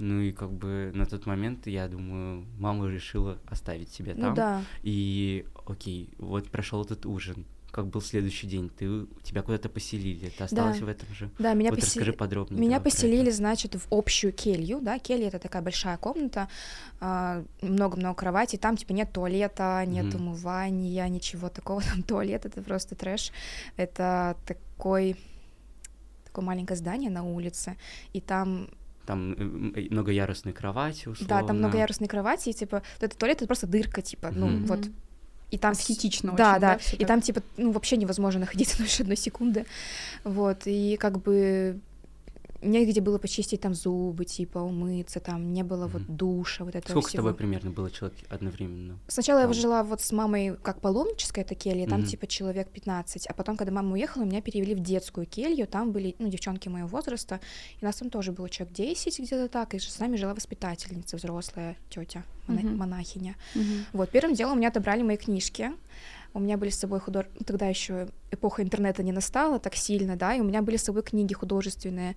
Ну и как бы на тот момент, я думаю, мама решила оставить себя там. Ну да. И окей, вот прошел этот ужин. Как был следующий день? Ты тебя куда-то поселили? Ты осталась Да. в этом же? Да, меня вот посели- расскажи подробнее. Меня поселили, это. значит, в общую келью, да, келья — это такая большая комната, а, много-много кроватей, там, типа, нет туалета, нет Мгм. умывания, ничего такого, там туалет — это просто трэш, это такой такое маленькое здание на улице, и там, Там м, э, многоярусные кровати, условно. да, там многоярусные кровати, и, типа, этот туалет — это просто дырка, типа, ну, Мгм. вот, и там... с- Аскетично Да, очень, да, да, и так. там, типа, ну, вообще невозможно находиться дольше одной секунды, вот, и как бы негде было почистить там зубы, типа, умыться, там не было вот душа, вот этого Сколько с всего. тобой примерно было человек одновременно? Сначала я там? жила вот с мамой как паломническая эта келья, там Мгм. типа человек 15, а потом, когда мама уехала, меня перевели в детскую келью, там были, ну, девчонки моего возраста, и нас там тоже было человек 10 где-то так, и с нами жила воспитательница, взрослая тетя, Мгм. монахиня. Мгм. Вот, первым делом у меня отобрали мои книжки. У меня были с собой худож... ну, тогда еще эпоха интернета не настала так сильно, да, и у меня были с собой книги художественные,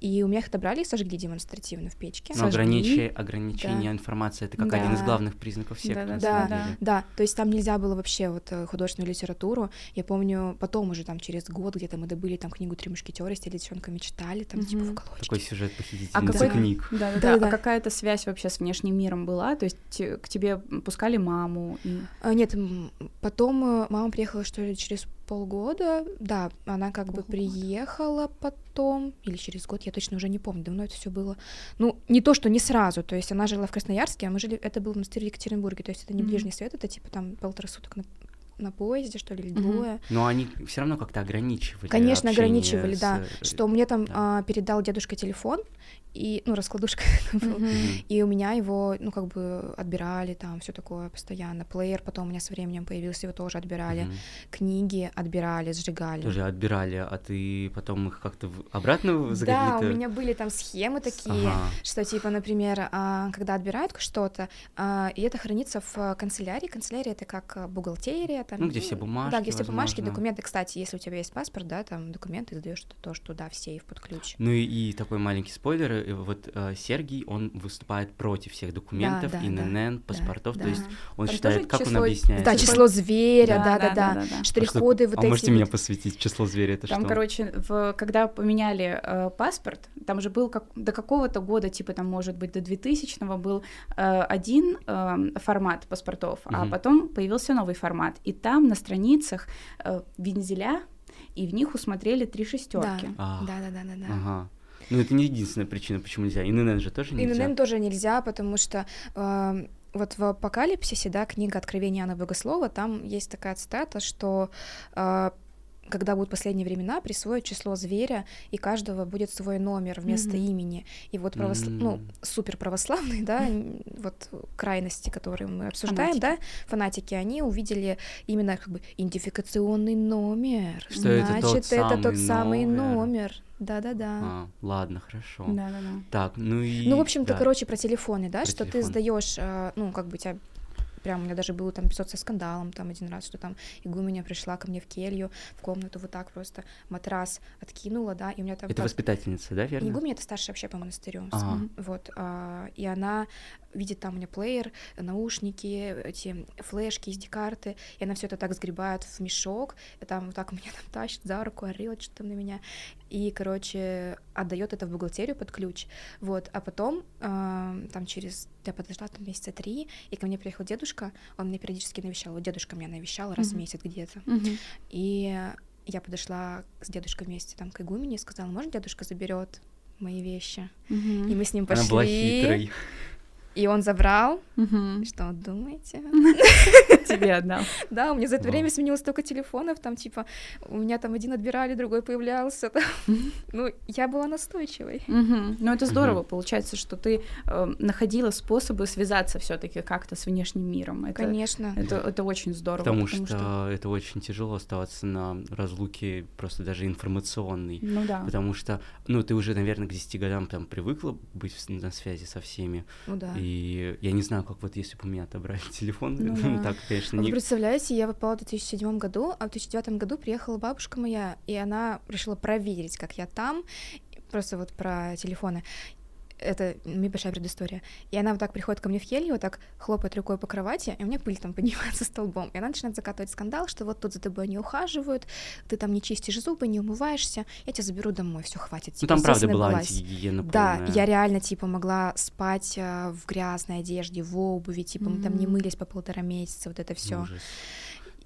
и у меня их отобрали и сожгли демонстративно в печке. Но Сожгли. ограничи- ограничение Да. информации это как один из Да. главных признаков на Да, самом да. деле. Да, то есть там нельзя было вообще вот э, художественную литературу. Я помню, потом уже там через год где-то мы добыли там книгу «Три мушкетера», с девчонками, читали, там типа в уголочке. Такой сюжет А похитительницы какой книг. Да, да, да. А какая-то связь вообще с внешним миром была? То есть к тебе пускали маму и А, нет, потом э, мама приехала, что ли, через полгода. Да, она как бы Ого. приехала потом, или через год, я точно уже не помню, давно это все было. Ну, не то, что не сразу, то есть она жила в Красноярске, а мы жили, это был монастырь в Екатеринбурге, то есть это не Мгм. ближний свет, это типа там полтора суток на на поезде, что ли, или Мгм. двое. Но они все равно как-то ограничивали. Конечно, ограничивали, с, да. э, Что мне там да. а, передал дедушка телефон, и, ну, раскладушка был. И у меня его, ну, как бы отбирали там, все такое постоянно. Плеер потом у меня со временем появился, его тоже отбирали. Книги отбирали, сжигали. Тоже отбирали, а ты потом их как-то обратно за Да, у меня были там схемы такие, Ага. что типа, например, а, когда отбирают что-то, а, и это хранится в а, канцелярии. Канцелярия это как а, там, Ну, где все бумажки, Да, где все бумажки, документы. Кстати, если у тебя есть паспорт, да, там документы сдаешь тоже туда в сейф под ключ. Ну и, и такой маленький спойлер, э, вот э, Сергий, он выступает против всех документов, да, да, ИНН, паспортов, да. то есть он Там считает, как он число- объясняет? Да, это? число зверя, Да, да, да, да, да. да, да. А что- Штрих-коды вот а эти. можете вот. меня посвятить? Число зверя это Там, что? короче, в, когда поменяли э, паспорт, там же был как, до какого-то года, типа там, может быть, до 2000-го был э, один э, формат паспортов, а Мгм. потом появился новый формат. И там на страницах э, вензеля, и в них усмотрели три шестерки. А, Да, да, да, да, да. Ага. Ну это не единственная причина, почему нельзя. ИНН же тоже нельзя. ИНН тоже нельзя, потому что э, вот в Апокалипсисе, да, книга Откровения Иоанна Богослова, там есть такая цитата, что э, когда будут последние времена, присвоят число зверя, и каждого будет свой номер вместо Мгм. имени. И вот правосла... ну, М. супер православные, да, вот крайности, которые мы обсуждаем, да, фанатики, они увидели именно как бы идентификационный номер. Что это тот Значит, это тот самый самый номер. номер. Да-да-да. А, ладно, хорошо. Да-да-да. Так, ну и... Ну, в общем-то, да. короче, про телефоны, да, Про что ты телефон. сдаешь, э, ну, как бы тебя Прям у меня даже был там эпизод со скандалом там один раз, что там игуменя пришла ко мне в келью, в комнату вот так просто матрас откинула, да, и у меня там... Это как- воспитательница, да, верно? Игуменя, это старшая вообще по монастырю. А. Вот, а, и она видит там у меня плеер, наушники, эти флешки, SD-карты, и она все это так сгребает в мешок, и там вот так меня там тащит за руку, орёт что там на меня, и, короче, отдает это в бухгалтерию под ключ, вот, а потом а, там через, я подождала там месяца три, и ко мне приехал дедушка, он меня периодически навещал, вот дедушка меня навещал раз в Мгм. месяц где-то, Мгм. и я подошла с дедушкой вместе там к игумене и сказала, может, дедушка заберет мои вещи? Мгм. И мы с ним пошли. Она была хитрой. И он забрал. Что думаете? Тебе отдал. Да, у меня за это время сменилось столько телефонов, там типа у меня там один отбирали, другой появлялся. Ну, я была настойчивой. Ну, это здорово, получается, что ты э, находила способы связаться все таки как-то с внешним миром. Конечно. Это, очень здорово. Потому что это очень тяжело оставаться на разлуке просто даже информационной. Ну да. Потому что, ну, ты уже, наверное, к 10 годам там привыкла быть на связи со всеми. Ну да. И я не знаю, как вот если бы у меня отобрали телефон, Ну ну, так, конечно, А Вы не... представляете, я попала в 2007 году, а в 2009 году приехала бабушка моя, и она решила проверить, как я там, просто вот про телефоны. Это небольшая предыстория. И она вот так приходит ко мне в келью, вот так хлопает рукой по кровати, и у меня пыль там поднимается столбом. И она начинает закатывать скандал, что вот тут за тобой не ухаживают, ты там не чистишь зубы, не умываешься, я тебя заберу домой, все хватит. Ну, типа, там здесь правда была антигигиена Да, я реально, типа, могла спать э, в грязной одежде, в обуви, типа, мы там не мылись по полтора месяца, вот это все. Ужас.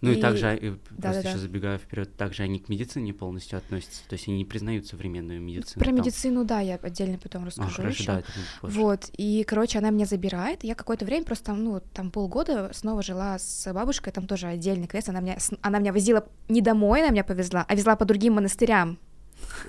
Ну и, И- также, э, просто Да-да-да. еще забегая вперед, также они к медицине полностью относятся, то есть они не признают современную медицину. Про там. медицину, да, я отдельно потом А, расскажу хорошо, еще. да. Вот, и, короче, она меня забирает, я какое-то время просто, ну, там полгода снова жила с бабушкой, там тоже отдельный квест, она меня, она меня возила не домой, она меня повезла, а везла по другим монастырям.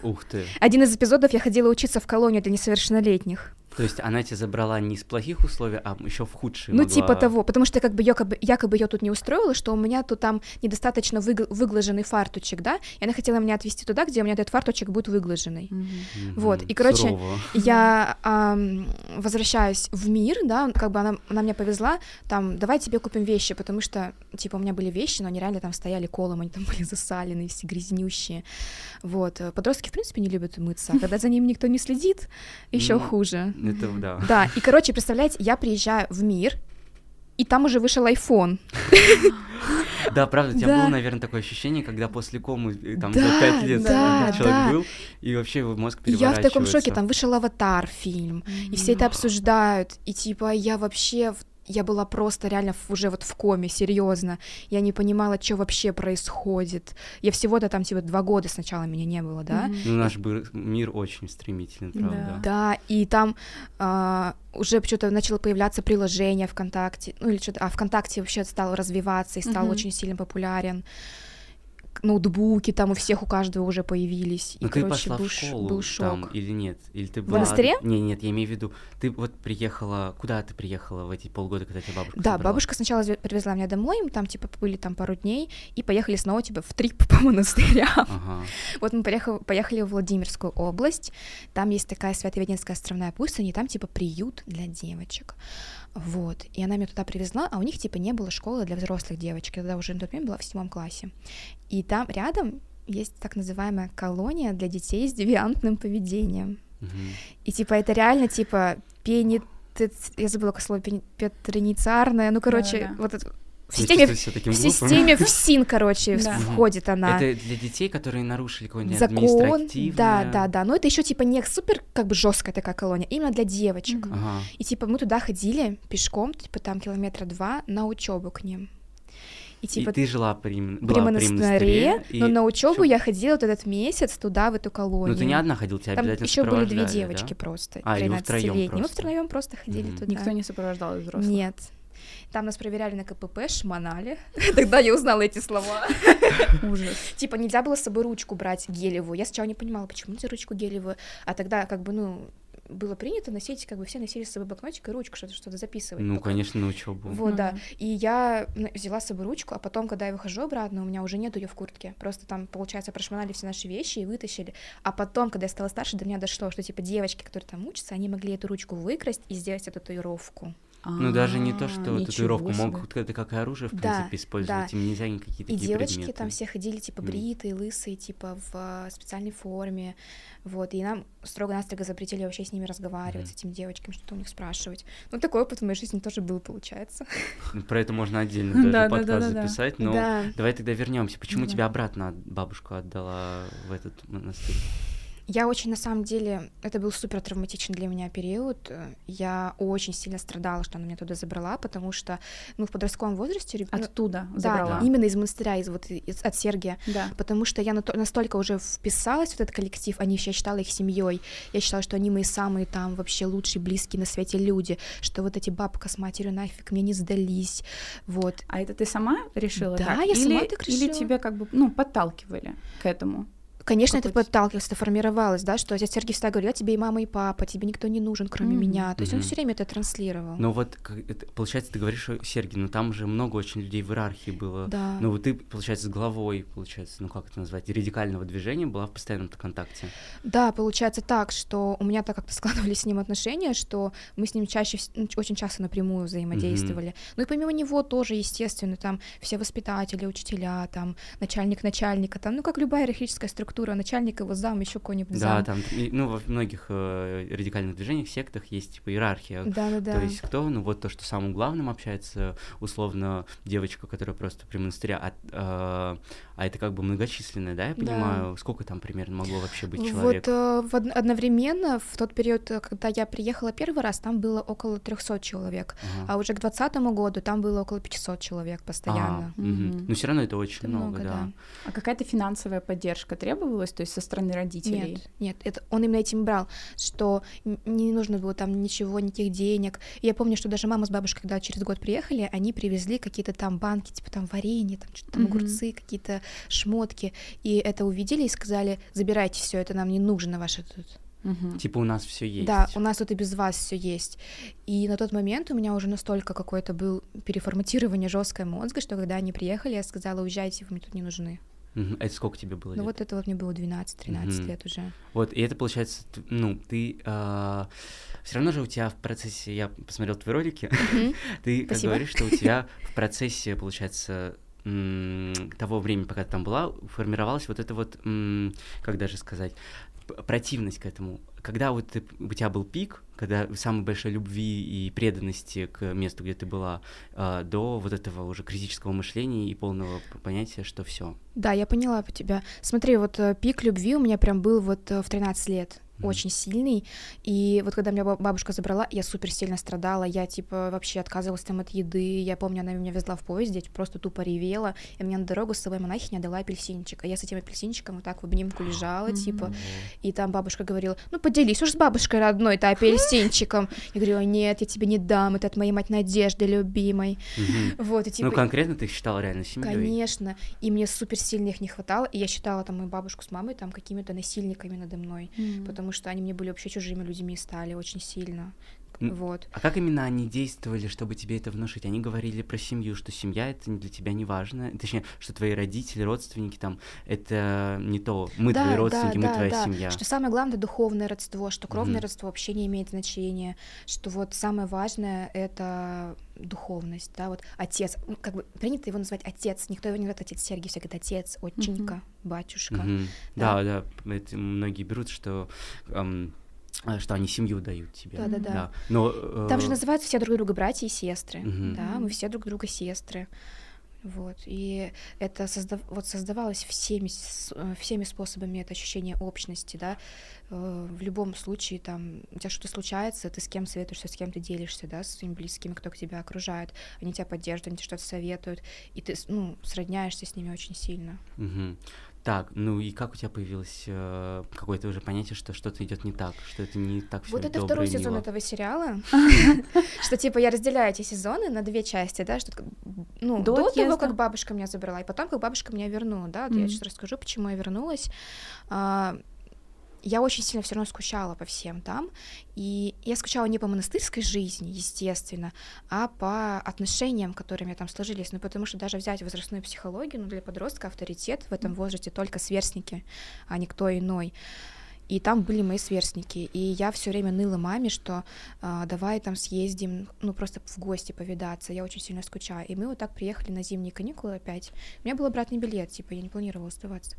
Ух ты. Один из эпизодов я ходила учиться в колонию для несовершеннолетних. То есть она тебя забрала не из плохих условий, а еще в худшие. Ну, могла- типа того, потому что как бы якобы, якобы ее тут не устроило, что у меня тут там недостаточно выгл- выглаженный фартучек, да, и она хотела меня отвезти туда, где у меня этот фартучек будет выглаженный. Мгм, Вот, и, короче, сурово. Я ам, возвращаюсь в мир, да, как бы она, она меня повезла, там, давай тебе купим вещи, потому что, типа, у меня были вещи, но они реально там стояли колом, они там были засаленные, все грязнющие, вот. э, Подростки, в принципе, не любят мыться, а когда за ним никто не следит, еще Ну, хуже. Это да. Да, и, короче, представляете, я приезжаю в мир, и там уже вышел iPhone. Да, правда, у тебя Да. было, наверное, такое ощущение, когда после комы э, там Да, за пять лет да, человек да. был, и вообще его мозг И я в таком шоке, переворачивается. там вышел аватар фильм, и все это обсуждают, и типа я вообще в- я была просто реально уже вот в коме, серьезно. Я не понимала, что вообще происходит. Я всего-то там типа два года сначала меня не было, да. Мгм. Ну, наш бы- мир очень стремительный, правда. Да, и там а, уже что-то начало появляться приложение ВКонтакте, ну или что-то, а ВКонтакте вообще стал развиваться и стал Мгм. очень сильно популярен. Ноутбуки там у всех, у каждого уже появились. И, Ну ты короче, пошла был, в школу был шок. там или нет? Или ты В была... монастыре? Не, нет, я имею в виду, ты вот приехала... Куда ты приехала в эти полгода, когда тебя бабушка Да, забрала? бабушка сначала привезла меня домой, мы там типа были там пару дней и поехали снова типа в трип по монастырям. Ага. Вот мы поехали, поехали в Владимирскую область, там есть такая Свято-Веденская островная пустыня, и там типа приют для девочек. Вот, и она меня туда привезла, а у них типа не было школы для взрослых девочек, я тогда уже на тот момент была в седьмом классе. И там рядом есть так называемая колония для детей с девиантным поведением. Мгм. И типа это реально типа пени... Я забыла как слово петринициарное, ну короче, Да-да-да. вот это... В системе, таким в системе ФСИН, короче, Да. входит она. Это для детей, которые нарушили какое-нибудь Закон, да, да, да. Но это еще типа не супер как бы жесткая такая колония, именно для девочек. Мгм. Ага. И типа мы туда ходили пешком, типа там километра два на учебу к ним. И типа и ты жила при, при была при монастыре, монастыре, но на учебу я ходила вот этот месяц туда, в эту колонию. Ну ты не одна ходила, тебя Там обязательно еще были две девочки да? просто, А, или вы втроём 13-летние. Мы просто? втроем просто ходили Мгм. туда. Никто не сопровождал из взрослых. Нет. Там нас проверяли на КПП, шмонали. Тогда я узнала эти слова. Ужас. Типа нельзя было с собой ручку брать гелевую. Я сначала не понимала, почему нельзя ручку гелевую. А тогда как бы, ну, было принято носить, как бы все носили с собой блокнотик и ручку, что-то что записывать. Ну, пока. конечно, на учебу. Вот, да. И я н- взяла с собой ручку, а потом, когда я выхожу обратно, у меня уже нет ее в куртке. Просто там, получается, прошмонали все наши вещи и вытащили. А потом, когда я стала старше, до меня дошло, что, типа, девочки, которые там учатся, они могли эту ручку выкрасть и сделать эту татуировку. Ну, даже не то, А, что ничего татуировку могут это как оружие, в Да, принципе, использовать. да. Им нельзя никакие И такие девочки предметы. там все ходили, типа, бритые, лысые, типа, в а, специальной форме. Вот, и нам строго-настрого запретили вообще с ними разговаривать, с этими девочками, что-то у них спрашивать. Ну, такой опыт в моей жизни тоже был, получается. Ну, Про это можно отдельно даже Да, да, подкаст записать, но Да. давай тогда вернемся. Почему тебя обратно бабушка отдала в этот монастырь? Я очень, на самом деле, это был супер травматичный для меня период. Я очень сильно страдала, что она меня туда забрала, потому что, ну, в подростковом возрасте... реб- ну, Оттуда да, забрала. именно из монастыря, из, вот, из- от Сергия. Да. Потому что я настолько уже вписалась в этот коллектив, они, я считала их семьей. Я считала, что они мои самые там вообще лучшие, близкие на свете люди, что вот эти бабка с матерью нафиг мне не сдались. Вот. А это ты сама решила Да, так? я или, сама так Или решила. тебя как бы, ну, подталкивали к этому? Конечно, это подталкивалось, это формировалось, да, что отец Сергей всегда говорил, я тебе и мама, и папа, тебе никто не нужен, кроме Мгм. меня. То есть он Мгм. все время это транслировал. Ну вот, получается, ты говоришь, что Сергей, но там же много очень людей в иерархии было. Да. Ну вот ты, получается, с главой, получается, ну как это назвать, радикального движения была в постоянном контакте. Да, получается так, что у меня так как-то складывались с ним отношения, что мы с ним чаще, ну, очень часто напрямую взаимодействовали. Ну и помимо него тоже, естественно, там все воспитатели, учителя, там начальник начальника, там, ну как любая иерархическая структура, начальник его зам, еще какой-нибудь Да, зам. там, и, ну, во многих э, радикальных движениях, сектах есть, типа, иерархия. Да, да, да. То есть кто, ну вот то, что самым главным общается, условно, девочка, которая просто при монастыре, а, э, а это как бы многочисленная, да, я Да. понимаю, сколько там примерно могло вообще быть Вот человек? э, в од- одновременно в тот период, э, когда я приехала первый раз, там было около 300 человек, Ага. а уже к 2020 году там было около 500 человек постоянно. А. Мгм. Но все равно это очень Это много, много, да. да. А какая-то финансовая поддержка требовалась, то есть со стороны родителей? Нет, нет, это он именно этим брал, что не нужно было там ничего, никаких денег. Я помню, что даже мама с бабушкой, когда через год приехали, они привезли какие-то там банки, типа там варенье, там что-то там Мгм. огурцы, какие-то шмотки, и это увидели и сказали, забирайте все, это нам не нужно ваше тут. Мгм. Типа у нас все есть. Да, у нас тут и без вас все есть. И на тот момент у меня уже настолько какое-то был переформатирование жесткое мозга, что когда они приехали, я сказала, уезжайте, вы мне тут не нужны. Мгм. Это сколько тебе было Ну лет? вот это вот мне было 12-13 Мгм. лет уже. Вот, и это получается, ну, ты все равно же у тебя в процессе, я посмотрел твои ролики, ты как говоришь, что у тебя в процессе, получается, того времени, пока ты там была, формировалась вот это вот, как даже сказать, противность к этому. Когда вот ты, у тебя был пик, когда самой большой любви и преданности к месту, где ты была, э, до вот этого уже критического мышления и полного понятия, что все. Да, я поняла по тебя. Смотри, вот э, пик любви у меня прям был вот э, в 13 лет очень сильный. И вот когда меня бабушка забрала, я супер сильно страдала, я типа вообще отказывалась там от еды. Я помню, она меня везла в поезде, просто тупо ревела, и мне на дорогу с собой монахиня дала апельсинчик. А я с этим апельсинчиком вот так в обнимку лежала, типа, и там бабушка говорила, ну поделись уж с бабушкой родной, это апельсинчиком. Я говорю, нет, я тебе не дам, это от моей мать Надежды, любимой. Вот, и типа... Ну конкретно ты их считала реально семьей? Конечно, и мне супер сильно их не хватало, и я считала там мою бабушку с мамой там какими-то насильниками надо мной, потому потому что они мне были вообще чужими людьми стали очень сильно. Вот. А как именно они действовали, чтобы тебе это внушить? Они говорили про семью, что семья это для тебя не важно, точнее, что твои родители, родственники там, это не то, мы да, твои родственники, да, мы да, твоя да. семья. Что самое главное духовное родство, что кровное mm-hmm. родство вообще не имеет значения, что вот самое важное это духовность, да, вот отец, как бы принято его называть отец, никто его не называет отец Сергий, все говорят отец, отченька, mm-hmm. батюшка. Mm-hmm. Да, да, да, это многие берут, что эм, что они семью дают тебе. Да, да, да. да. Но, э... Там же называются все друг друга братья и сестры. Угу. Да, мы все друг друга сестры. Вот. И это создав... вот создавалось всеми, э, всеми способами это ощущение общности, да. Э, в любом случае, там, у тебя что-то случается, ты с кем советуешься, с кем ты делишься, да, с своими близкими, кто к тебя окружает. Они тебя поддерживают, они тебе что-то советуют, и ты, ну, сродняешься с ними очень сильно. Угу. Так, ну и как у тебя появилось э, какое-то уже понятие, что что-то идет не так, что это не так все Вот это второй сезон этого сериала, что типа я разделяю эти сезоны на две части, да, что ну до того, как бабушка меня забрала, и потом, как бабушка меня вернула, да, я сейчас расскажу, почему я вернулась. А, я очень сильно все равно скучала по всем там, и я скучала не по монастырской жизни, естественно, а по отношениям, которые у меня там сложились, ну, потому что даже взять возрастную психологию, ну, для подростка авторитет в этом возрасте только сверстники, а никто иной. И там были мои сверстники. И я все время ныла маме, что а, давай там съездим, ну просто в гости повидаться. Я очень сильно скучаю. И мы вот так приехали на зимние каникулы опять. У меня был обратный билет, типа я не планировала оставаться.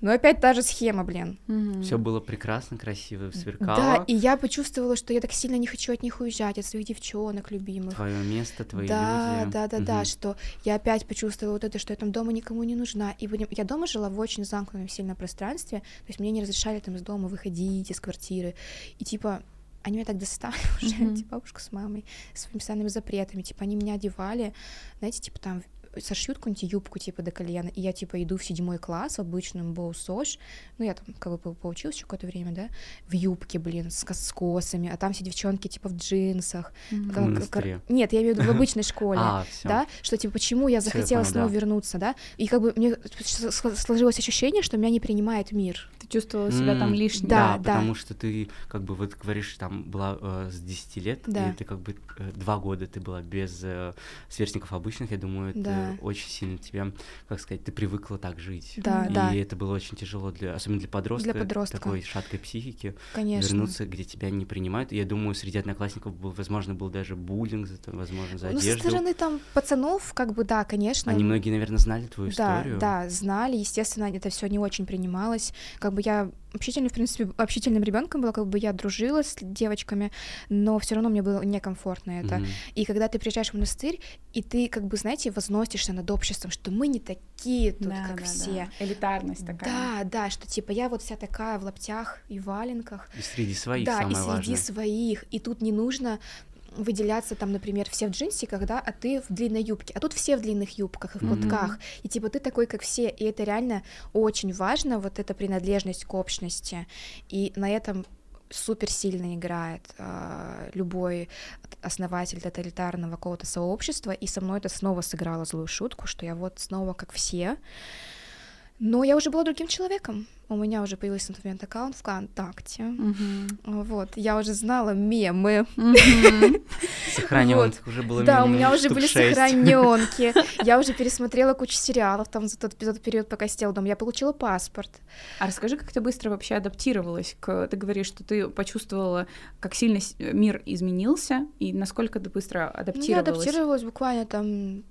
Но опять та же схема, блин. Угу. Все было прекрасно, красиво, сверкало. Да, и я почувствовала, что я так сильно не хочу от них уезжать, от своих девчонок любимых. Твое место, твои да, люди. Да, да, угу. да, что я опять почувствовала вот это, что я там дома никому не нужна. И я дома жила в очень замкнутом сильном пространстве, то есть мне не разрешали там из дома выходить, из квартиры. И типа они меня так достали уже, mm-hmm. типа бабушка с мамой, своими постоянными запретами, типа они меня одевали, знаете, типа там сошьют какую-нибудь юбку типа до колена, и я типа иду в седьмой класс в обычном боусош, ну я там как бы поучилась еще какое-то время, да, в юбке, блин, с, с косами, а там все девчонки типа в джинсах. Mm-hmm. Как, как, нет, я имею в виду в обычной школе, а, да, что типа почему я захотела снова вернуться, да, и как бы мне сложилось ощущение, что меня не принимает мир. Ты чувствовала себя там лишней. Да, да, потому что ты как бы вот говоришь, там была э, с 10 лет, да. и ты как бы э, два года ты была без э, сверстников обычных, я думаю, это очень сильно тебя, как сказать, ты привыкла так жить. Да, и да. это было очень тяжело, для, особенно для подростка, для подростка. такой шаткой психики, Конечно. вернуться, где тебя не принимают. И я думаю, среди одноклассников был, возможно, был даже буллинг, за, возможно, за ну, одежду. со стороны там пацанов, как бы, да, конечно. Они многие, наверное, знали твою да, историю. Да, знали, естественно, это все не очень принималось. Как бы я общительным, в принципе, общительным ребенком была, как бы я дружила с девочками, но все равно мне было некомфортно это. Mm-hmm. И когда ты приезжаешь в монастырь, и ты, как бы, знаете, возносишься над обществом, что мы не такие тут, да, как да, все. Да. Элитарность такая. Да, да, что типа я вот вся такая в лаптях и валенках. И среди своих Да, самое и среди важное. своих. И тут не нужно выделяться там, например, все в джинсиках, да, а ты в длинной юбке, а тут все в длинных юбках и в платках, mm-hmm. и типа ты такой, как все, и это реально очень важно, вот эта принадлежность к общности, и на этом супер сильно играет э, любой основатель тоталитарного какого-то сообщества, и со мной это снова сыграло злую шутку, что я вот снова как все, но я уже была другим человеком. У меня уже появился на тот момент аккаунт ВКонтакте. Угу. Вот, я уже знала мемы. Сохраненки уже было Да, у меня уже были сохраненки. Я уже пересмотрела кучу сериалов там за тот, тот период, пока сидела дома. Я получила паспорт. А расскажи, как ты быстро вообще адаптировалась к... Ты говоришь, что ты почувствовала, как сильно мир изменился, и насколько ты быстро адаптировалась? Ну, я адаптировалась буквально там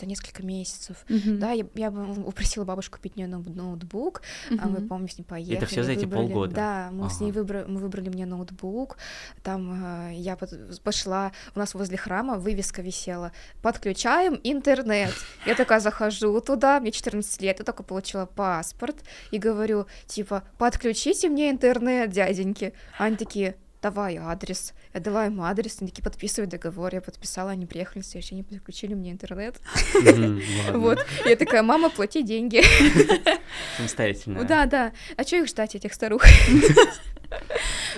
что-то несколько месяцев. Мгм. Да, я, я бы упросила бабушку купить мне ноут- ноутбук, а мы, помню, с ней поехали. всё за эти выбрали- полгода? Да, мы с ней Ага. выбрали, мы выбрали мне ноутбук, там э, я пошла, у нас возле храма вывеска висела, подключаем интернет. Я такая захожу туда, мне 14 лет, я только получила паспорт, и говорю, типа, подключите мне интернет, дяденьки. Они такие, давай адрес. Я дала им адрес, они такие, подписывай договор. Я подписала, они приехали, на следующий день подключили мне интернет. Вот. Я такая, мама, плати деньги. Самостоятельно. Да, да. А что их ждать, этих старух?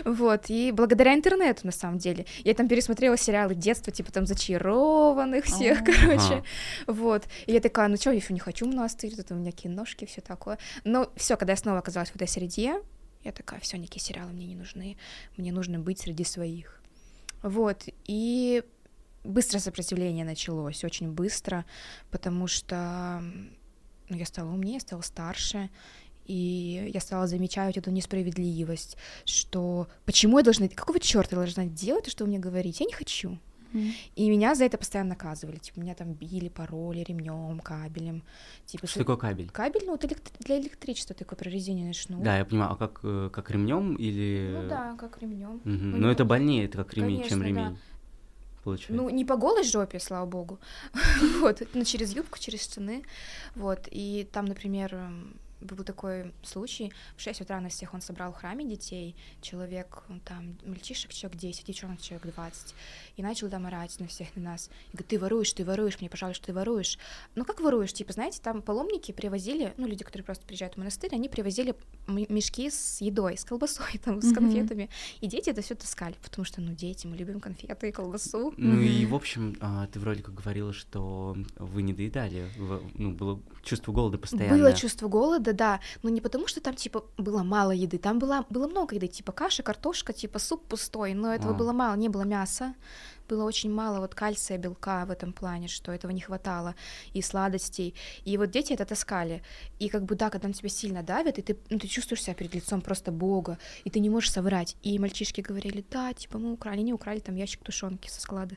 Вот, и благодаря интернету, на самом деле. Я там пересмотрела сериалы детства, типа там зачарованных всех, короче. Вот. И я такая, ну что, я еще не хочу монастырь, тут у меня киношки, все такое. Но все, когда я снова оказалась в этой среде, я такая, все, никакие сериалы мне не нужны, мне нужно быть среди своих. Вот, и быстро сопротивление началось, очень быстро, потому что ну, я стала умнее, стала старше, и я стала замечать эту несправедливость, что почему я должна, какого черта я должна делать то, что вы мне говорите, я не хочу. И меня за это постоянно наказывали, типа меня там били, пороли ремнем, кабелем, типа Что такое кабель? кабель, ну вот электри- для электричества такой прорезиненный шнур. Да, я понимаю, а как, э, как ремнем или... Ну да, как ремнем. Ну, Но не это больнее, это как ремень, чем Конечно, да. ремень. Получается. Ну, не по голой жопе, слава богу. вот, но через юбку, через штаны. Вот, и там, например, м, был такой случай, в 6 утра на всех он собрал в храме детей, человек, там, мальчишек человек 10, девчонок человек 20, и начал там орать на всех, на нас. И говорит, ты воруешь, ты воруешь, мне, пожалуйста, ты воруешь. Ну, как воруешь? Типа, знаете, там паломники привозили, ну, люди, которые просто приезжают в монастырь, они привозили мешки с едой, с колбасой, там, с конфетами, и дети это все таскали, потому что, ну, дети, мы любим конфеты и колбасу. Ну и, Мгм. в общем, а, ты вроде как говорила, что вы не доедали, ну, было чувство голода постоянно. Было чувство голода, да, но не потому, что там, типа, было мало еды, там было, было много еды, типа каша, картошка, типа суп пустой, но этого А. было мало, не было мяса, было очень мало вот кальция, белка в этом плане, что этого не хватало, и сладостей, и вот дети это таскали, и как бы, да, когда на тебя сильно давят, и ты, ну, ты чувствуешь себя перед лицом просто Бога, и ты не можешь соврать, и мальчишки говорили, да, типа, мы украли, они украли там ящик тушенки со склада,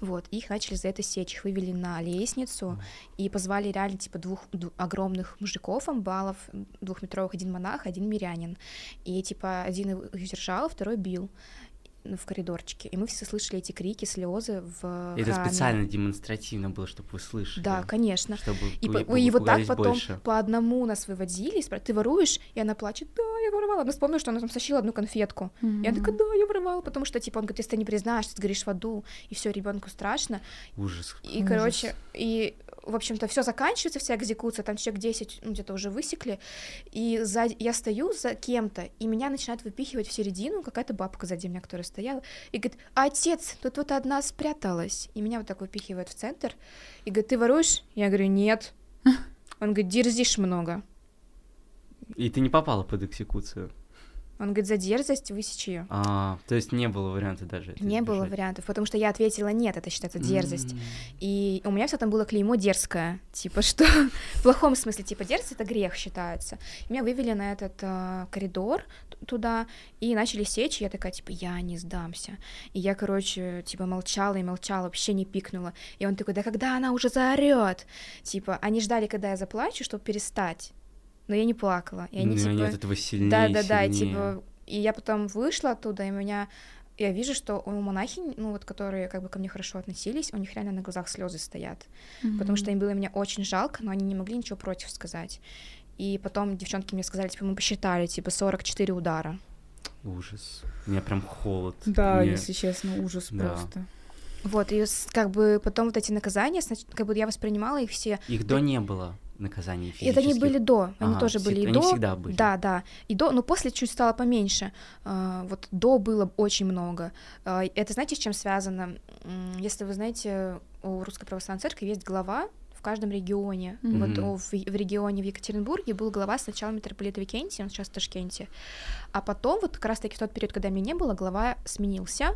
вот, и их начали за это сечь, их вывели на лестницу, и позвали реально типа двух огромных мужиков, амбалов, двухметровых, один монах, один мирянин. И типа один их держал, второй бил ну, в коридорчике. И мы все слышали эти крики, слезы в Это храме. специально демонстративно было, чтобы вы слышали. Да, конечно. Чтобы И, вы- по- и вот так потом больше. по одному нас выводили, и ты воруешь, и она плачет, да, я воровала. Она вспомнила, что она там стащила одну конфетку. И она такая, да, я воровала, потому что, типа, он говорит, если ты не признаешь, ты сгоришь в аду, и все, ребенку страшно. Ужас. И, Ужас. короче, и, в общем-то, все заканчивается, вся экзекуция, там человек 10, ну, где-то уже высекли, и сзади, я стою за кем-то, и меня начинает выпихивать в середину какая-то бабка сзади меня, которая стояла, и говорит, отец, тут вот одна спряталась, и меня вот так выпихивает в центр, и говорит, ты воруешь? Я говорю, нет. Он говорит, дерзишь много. И ты не попала под экзекуцию. Он говорит, за дерзость высечь ее. А, то есть не было варианта даже. Не было избежать. вариантов, потому что я ответила нет, это считается дерзость. М. И у меня все там было клеймо дерзкое, типа что в плохом смысле, типа дерзость это грех считается. И меня вывели на этот э, коридор туда и начали сечь, и я такая типа я не сдамся. И я, короче, типа молчала и молчала, вообще не пикнула. И он такой, да когда она уже заорет, типа они ждали, когда я заплачу, чтобы перестать, но я не плакала. И они Ну, типа они от этого сильнее да, да, да, и сильнее. типа, и я потом вышла оттуда, и меня, я вижу, что у монахинь, ну вот, которые как бы ко мне хорошо относились, у них реально на глазах слезы стоят, потому что им было меня очень жалко, но они не могли ничего против сказать. И потом девчонки мне сказали, типа, мы посчитали, типа, 44 удара. Ужас. У меня прям холод. Да, Мне- если честно, ужас Да. просто. Вот, и как бы потом вот эти наказания, как бы я воспринимала их все Их до не было наказаний Это физических. они были до, они Ага, тоже всег- были и они до. всегда были. Да, да, и до, но после чуть стало поменьше. А, вот до было очень много. А, это знаете, с чем связано? Если вы знаете, у Русской Православной Церкви есть глава в каждом регионе. Мгм. Вот в, в регионе в Екатеринбурге был глава сначала митрополита Викентия, он сейчас в Ташкенте, а потом вот как раз-таки в тот период, когда меня не было, глава сменился,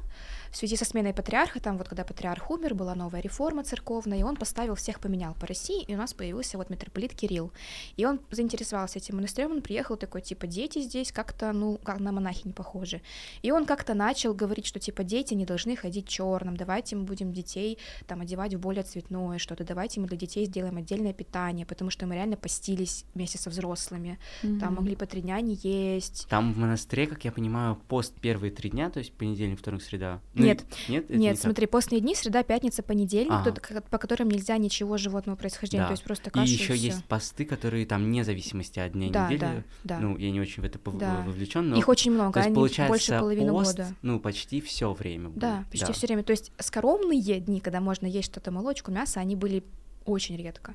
в связи со сменой патриарха, там вот когда патриарх умер, была новая реформа церковная, и он поставил всех, поменял по России, и у нас появился вот митрополит Кирилл. И он заинтересовался этим монастырем, он приехал такой, типа, дети здесь как-то, ну, как на монахи не похожи. И он как-то начал говорить, что, типа, дети не должны ходить черным, давайте мы будем детей там одевать в более цветное что-то, давайте мы для детей сделаем отдельное питание, потому что мы реально постились вместе со взрослыми, mm-hmm. там могли по три дня не есть. Там в монастыре, как я понимаю, пост первые три дня, то есть понедельник, вторник, среда. Нет, ну, нет, нет, не смотри, постные дни, среда, пятница, понедельник, а. по которым нельзя ничего животного происхождения, да. то есть просто каша и еще и есть посты, которые там вне зависимости от дня да, недели. Да, да. Ну, я не очень в это да. вовлечен, но их очень много, то есть, они получается, больше половины пост, года. Ну, почти все время. Будет. Да, почти да. все время. То есть скоромные дни, когда можно есть что-то молочку, мясо, они были очень редко.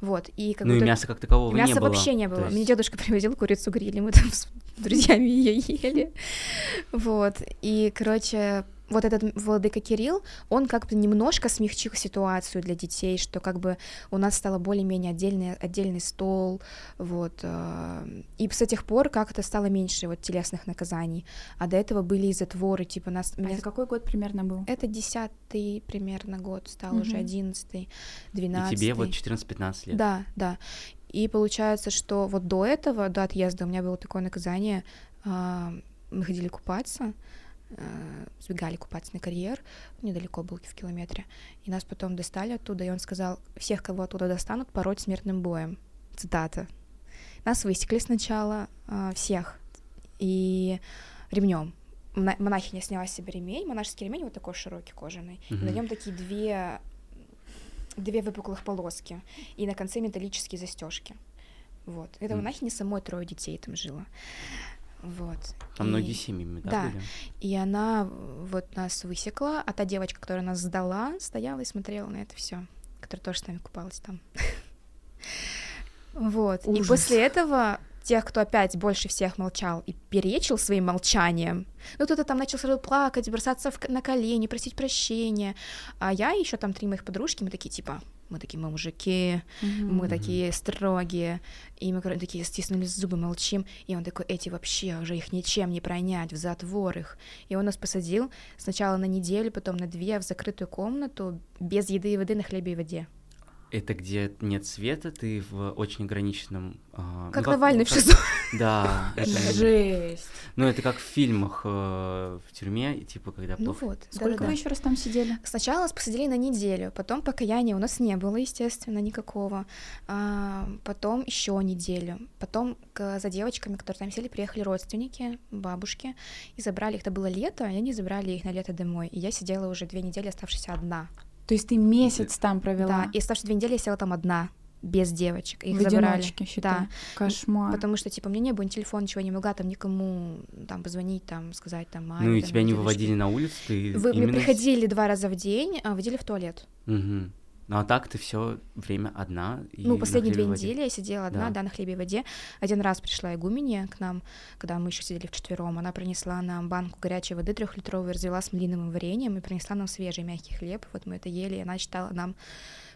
Вот, и как ну будто... и мяса как такового мяса не было. вообще не было. есть... Мне дедушка привозил курицу грили, мы там с друзьями ее ели. Вот, и, короче, вот этот владыка Кирилл, он как бы немножко смягчил ситуацию для детей, что как бы у нас стало более-менее отдельный, отдельный стол, вот, э, и с тех пор как-то стало меньше вот телесных наказаний, а до этого были и затворы, типа нас... А меня... это какой год примерно был? Это десятый примерно год, стал угу. уже одиннадцатый, двенадцатый. И тебе вот 14-15 лет. Да, да. И получается, что вот до этого, до отъезда у меня было такое наказание, э, мы ходили купаться, сбегали купаться на карьер, недалеко был в километре, и нас потом достали оттуда, и он сказал, всех, кого оттуда достанут, пороть смертным боем. Цитата. Нас высекли сначала, э, всех, и ремнем. Монахиня сняла себе ремень, монашеский ремень вот такой широкий, кожаный, и на нем такие две, две выпуклых полоски, и на конце металлические застежки. Вот. Это mm. монахиня самой трое детей там жила. Вот. Там и... многие семьями, да, да. были? И она вот нас высекла, а та девочка, которая нас сдала, стояла и смотрела на это все, которая тоже с нами купалась там. Вот. И после этого тех, кто опять больше всех молчал и перечил своим молчанием, ну кто-то там начал сразу плакать, бросаться в, на колени, просить прощения, а я еще там три моих подружки, мы такие типа, мы такие, мы мужики, mm-hmm. мы такие строгие, и мы такие стиснули зубы, молчим, и он такой, эти вообще уже их ничем не пронять, в затвор их. И он нас посадил сначала на неделю, потом на две в закрытую комнату, без еды и воды на хлебе и воде. Это где нет света, ты в очень ограниченном... Э, как ну, Навальный как, в ШИЗО. Да. Это, Жесть. Ну, это как в фильмах э, в тюрьме, типа, когда... Ну вот. Сколько да, вы да. еще раз там сидели? Сначала нас посадили на неделю, потом покаяния у нас не было, естественно, никакого. А, потом еще неделю. Потом к, за девочками, которые там сидели, приехали родственники, бабушки, и забрали их. Это было лето, и они забрали их на лето домой. И я сидела уже две недели, оставшись одна. То есть ты месяц там провела? Да, и оставшись две недели я села там одна, без девочек. Их в забрали. считай. Да. Кошмар. Потому что, типа, мне не было ни телефона, ничего, не могла там никому там позвонить, там, сказать, там, маме. Ну и там, тебя не девушке. выводили на улицу? Ты Вы, именно... Мы приходили два раза в день, а водили в туалет. Угу. Ну а так ты все время одна. И ну, последние две недели я сидела одна, да. да, на хлебе и воде. Один раз пришла игуменья к нам, когда мы еще сидели вчетвером. Она принесла нам банку горячей воды трехлитровой, развела с малиновым вареньем и принесла нам свежий мягкий хлеб. Вот мы это ели, и она читала нам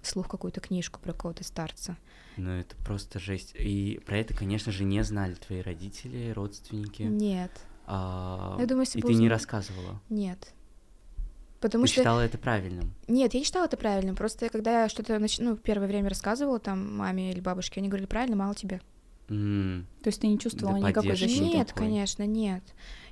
вслух какую-то книжку про кого-то старца. Ну, это просто жесть. И про это, конечно же, не знали твои родители, родственники. Нет. А... Я думаю, если и ты узнали... не рассказывала? Нет. Потому Ты что... считала это правильным? Нет, я не считала это правильным. Просто когда я что-то нач... ну, первое время рассказывала там маме или бабушке, они говорили, правильно, мало тебе. Mm. То есть ты не чувствовала да никакой защиты? Нет, конечно, нет.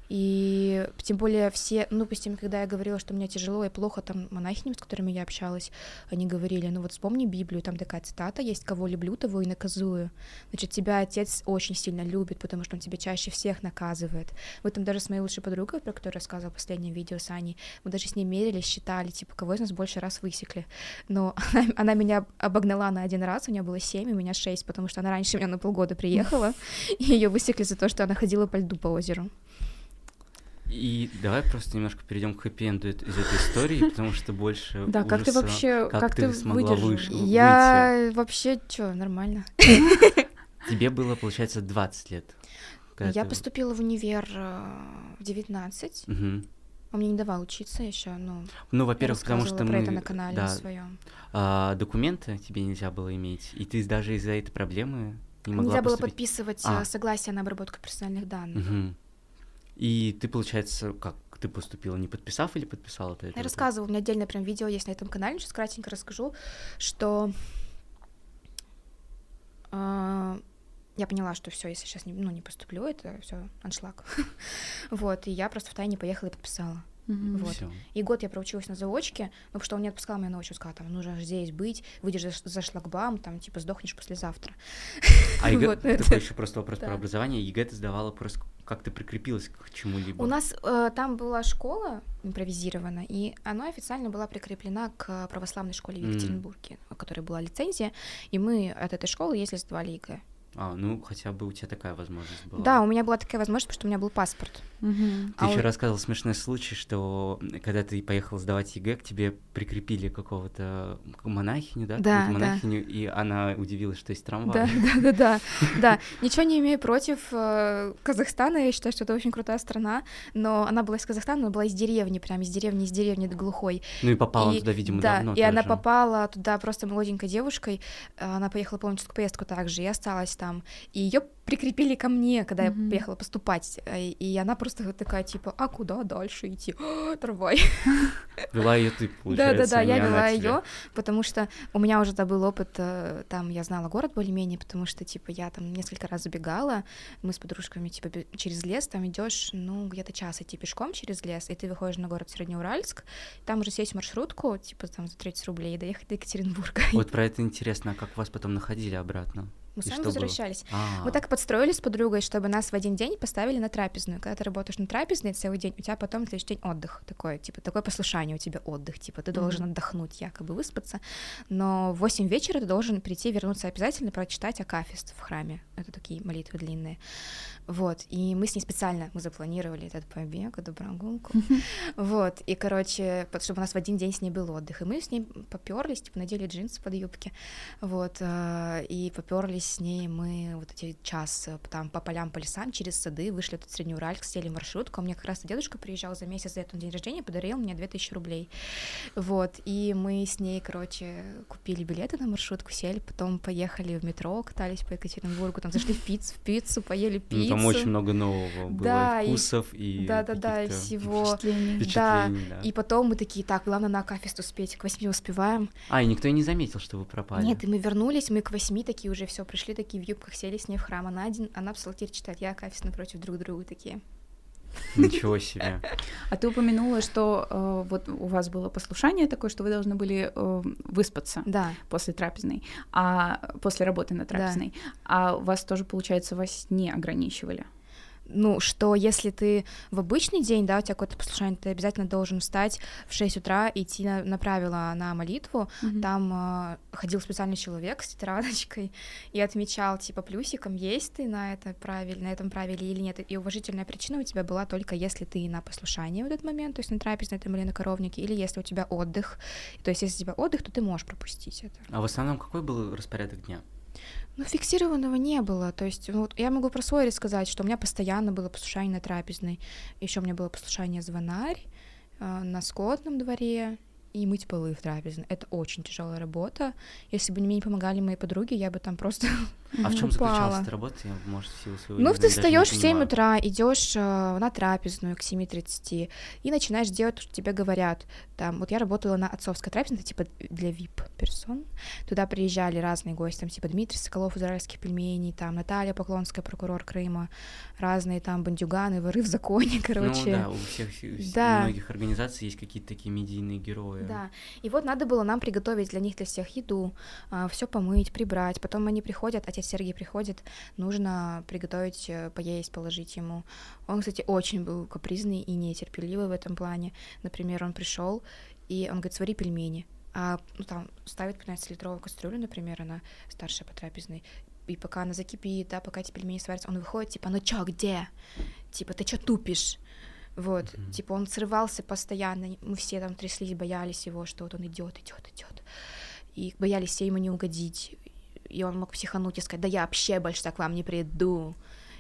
И тем более все, ну, допустим, когда я говорила, что мне тяжело и плохо, там монахинями, с которыми я общалась, они говорили, ну вот вспомни Библию, там такая цитата есть, кого люблю, того и наказую. Значит, тебя отец очень сильно любит, потому что он тебя чаще всех наказывает. В этом даже с моей лучшей подругой, про которую рассказывала в последнем видео с Аней, мы даже с ней мерились, считали, типа, кого из нас больше раз высекли. Но она, она меня обогнала на один раз, у нее было семь, у меня шесть, потому что она раньше меня на полгода приехала, и ее высекли за то, что она ходила по льду по озеру. И давай просто немножко перейдем к хэппи-энду из этой истории, потому что больше Да, как ты вообще, как, ты, смогла выш... Я вообще, чё, нормально. Тебе было, получается, 20 лет. Я поступила в универ э, в 19. Угу. Он мне не давал учиться еще, ну. Ну, во-первых, потому что про мы... это на канале да, своем. А, документы тебе нельзя было иметь, и ты даже из-за этой проблемы не могла Нельзя поступить. было подписывать а. согласие на обработку персональных данных. Угу. И ты, получается, как ты поступила, не подписав или подписала ты это? Я рассказывала, у меня отдельное прям видео есть на этом канале, сейчас кратенько расскажу, что а, я поняла, что все, если сейчас не, ну, не поступлю, это все аншлаг. вот, и я просто в тайне поехала и подписала. Мгм. Вот. Всё. И год я проучилась на заочке, ну, потому что он не отпускал меня на очную, сказал, там, нужно здесь быть, выйдешь за, за шлагбаум, там, типа, сдохнешь послезавтра. А ЕГЭ, Вот, такой это- еще просто вопрос да. про образование. ЕГЭ ты сдавала просто как ты прикрепилась к чему-либо? У нас э, там была школа импровизирована, и она официально была прикреплена к православной школе в. Екатеринбурге, у которой была лицензия, и мы от этой школы ездили, сдавали ЕГЭ. А, ну хотя бы у тебя такая возможность была. Да, у меня была такая возможность, потому что у меня был паспорт. Мгм. Ты а еще у- рассказывал смешной случай, что когда ты поехал сдавать ЕГЭ, к тебе прикрепили какого-то монахиню, да? Да, какую-то да. монахиню, и она удивилась, что есть трамвай. Да, да, да, да, да. Ничего не имею против э, Казахстана, я считаю, что это очень крутая страна, но она была из Казахстана, она была из деревни, прям из деревни, из деревни до глухой. Ну и попала И- туда, видимо, да, давно и она попала туда просто молоденькой девушкой, э, она поехала полническую поездку также, и осталась там, и ее прикрепили ко мне, когда Мгм. я поехала поступать, э, и она просто вот такая типа, а куда дальше идти? «А, Трамвай. Вела ее ты, Да, получается. да, да, я не она вела ее, потому что у меня уже да, был опыт, э, там я знала город более-менее, потому что типа я там несколько раз забегала, мы с подружками типа через лес там идешь, ну где-то час идти пешком через лес, и ты выходишь на город Среднеуральск, там уже сесть в маршрутку, типа там за 30 рублей и доехать до Екатеринбурга. Вот про это интересно, а как вас потом находили обратно? Мы и сами возвращались. А, Мы так подстроились с подругой, чтобы нас в один день поставили на трапезную. Когда ты работаешь на трапезной целый день, у тебя потом на следующий день отдых такой, типа, такое послушание у тебя отдых, типа, ты должен отдохнуть, якобы выспаться, но в 8 вечера ты должен прийти, вернуться обязательно, прочитать Акафист в храме. Это такие молитвы длинные. Вот, и мы с ней специально, мы запланировали этот побег, эту прогулку, вот, и, короче, чтобы у нас в один день с ней был отдых, и мы с ней поперлись, типа, надели джинсы под юбки, вот, э, и поперлись с ней мы вот эти час э, там по полям, по лесам, через сады, вышли тут в Среднеуральск, сели в маршрутку, а мне как раз дедушка приезжал за месяц этого на день рождения, подарил мне 2000 рублей, вот, и мы с ней, короче, купили билеты на маршрутку, сели, потом поехали в метро, катались по Екатеринбургу, там зашли в пиццу, в пиццу, поели ну, пиццу. там очень много нового было, Да, и вкусов, и Да-да-да, и всего. Впечатлений, да. И потом мы такие, так, главное на Акафист успеть, к восьми успеваем. А, и никто и не заметил, что вы пропали. Нет, и мы вернулись, мы к восьми такие уже все пришли, такие в юбках сели с ней в храм. Она один, она псалтирь читает, я Акафист напротив друг друга такие. Ничего себе. А ты упомянула, что э, вот у вас было послушание такое, что вы должны были э, выспаться Да, после трапезной, а после работы на трапезной. А вас тоже, получается, во сне ограничивали. Ну, что если ты в обычный день, да, у тебя какое-то послушание, ты обязательно должен встать в 6 утра, идти на, на правила на молитву, там э, ходил специальный человек с тетрадочкой и отмечал, типа, плюсиком, есть ты на, это правиль, на этом правиле или нет. И уважительная причина у тебя была только если ты на послушании в этот момент, то есть на трапезной там или на коровнике, или если у тебя отдых. То есть если у тебя отдых, то ты можешь пропустить это. А в основном какой был распорядок дня? Ну, фиксированного не было. То есть, вот я могу про свой рассказать, что у меня постоянно было послушание на трапезной. Еще у меня было послушание звонарь э, на скотном дворе и мыть полы в трапезной. Это очень тяжелая работа. Если бы мне не помогали мои подруги, я бы там просто А в чем заключалась эта работа? Я, может, в силу своего Ну, ты встаешь в 7 понимаю. утра, идешь на трапезную к 7.30 и начинаешь делать, что тебе говорят. Там, вот я работала на отцовской трапезной, типа для VIP-персон. Туда приезжали разные гости, там типа Дмитрий Соколов, израильских пельменей, там Наталья Поклонская, прокурор Крыма, разные там бандюганы, воры в законе, короче. Ну да, у всех, у Да. многих организаций есть какие-то такие медийные герои. Да, и вот надо было нам приготовить для них, для всех еду, все помыть, прибрать. Потом они приходят, отец Сергей приходит, нужно приготовить, э, поесть, положить ему. Он, кстати, очень был капризный и нетерпеливый в этом плане. Например, он пришел и он говорит, свари пельмени. А ну, там ставит 15-литровую кастрюлю, например, она старшая по трапезной, и пока она закипит, да, пока эти пельмени сварятся, он выходит, типа, ну чё, где? Типа, ты чё тупишь? Вот, Мгм. типа он срывался постоянно, мы все там тряслись, боялись его, что вот он идет, идет, идет, и боялись все ему не угодить, и он мог психануть и сказать, да я вообще больше так к вам не приду,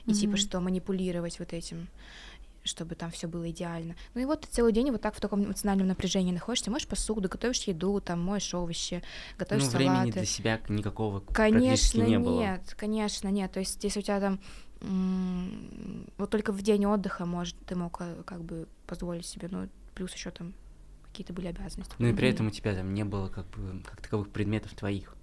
и типа Мгм. что манипулировать вот этим, чтобы там все было идеально. Ну и вот ты целый день вот так в таком эмоциональном напряжении находишься, моешь посуду, готовишь еду, там моешь овощи, готовишь Ну, времени салаты. для себя никакого Конечно, практически не было. нет, конечно, нет. То есть, если у тебя там м, вот только в день отдыха, может, ты мог э, как бы позволить себе, ну, плюс еще там какие-то были обязанности. Ну и при этом у тебя там не было как бы как таковых предметов твоих,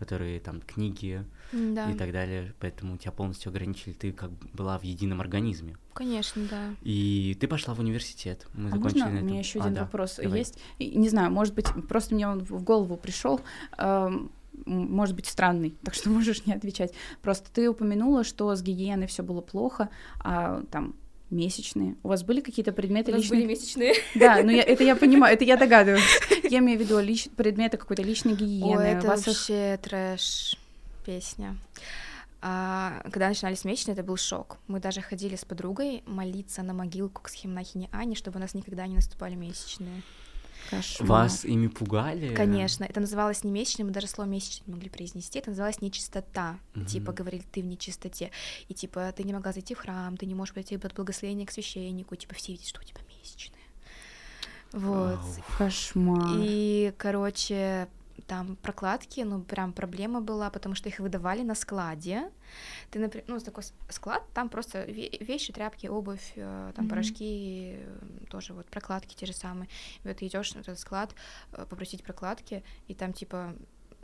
которые там книги Да, и так далее, поэтому тебя полностью ограничили, ты как бы была в едином организме. конечно, да. И ты пошла в университет. Мы А закончили можно на у меня этом. еще А, один да, вопрос давай. есть? Не знаю, может быть, просто мне он в голову пришел. м, Может быть, странный, так что можешь не отвечать. Просто ты упомянула, что с гигиеной все было плохо, а там месячные. У вас были какие-то предметы У личной были месячные. Да, ну я, это я понимаю, это я догадываюсь. Я имею в виду лич... предметы какой-то личной гигиены. Ой, это Вас их- вообще трэш песня. А, когда начинались месячные, это был шок. Мы даже ходили с подругой молиться на могилку к схемнахине Ане, чтобы у нас никогда не наступали месячные. Кошмар. Вас ими пугали? Конечно, это называлось не месячные, мы даже слово месячные не могли произнести, это называлось нечистота. Мгм. Типа говорили, ты в нечистоте. И типа ты не могла зайти в храм, ты не можешь пойти под благословение к священнику, типа все видят, что у тебя месячные. Вот. Вау. Кошмар. И, короче, там прокладки, ну, прям проблема была, потому что их выдавали на складе. Ты, например, ну, такой склад, там просто ве- вещи, тряпки, обувь, э, там Мгм. порошки, э, тоже вот прокладки те же самые. И вот ты идешь на этот склад, э, попросить прокладки, и там, типа,